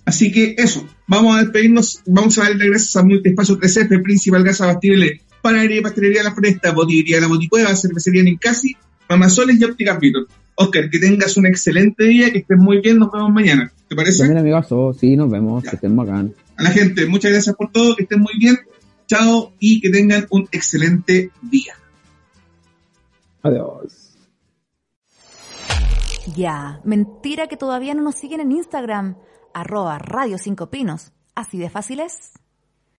Así que eso, vamos a despedirnos, vamos a darle gracias a Multiespacio 3F, Principal Gas Abastible, Panadería y Pastelería La Floresta, Botillería La Boticueva, Cervecería Nincasi, Mamasoles y Ópticas Vitor. Oscar, que tengas un excelente día, que estés muy bien, nos vemos mañana. ¿Te parece? También, amigazo, sí, nos vemos, que estén bacán. A la gente, muchas gracias por todo, que estén muy bien, chao y que tengan un excelente día. Adiós. Ya, mentira que todavía no nos siguen en Instagram, arroba Radio 5 Pinos. Así de fácil es.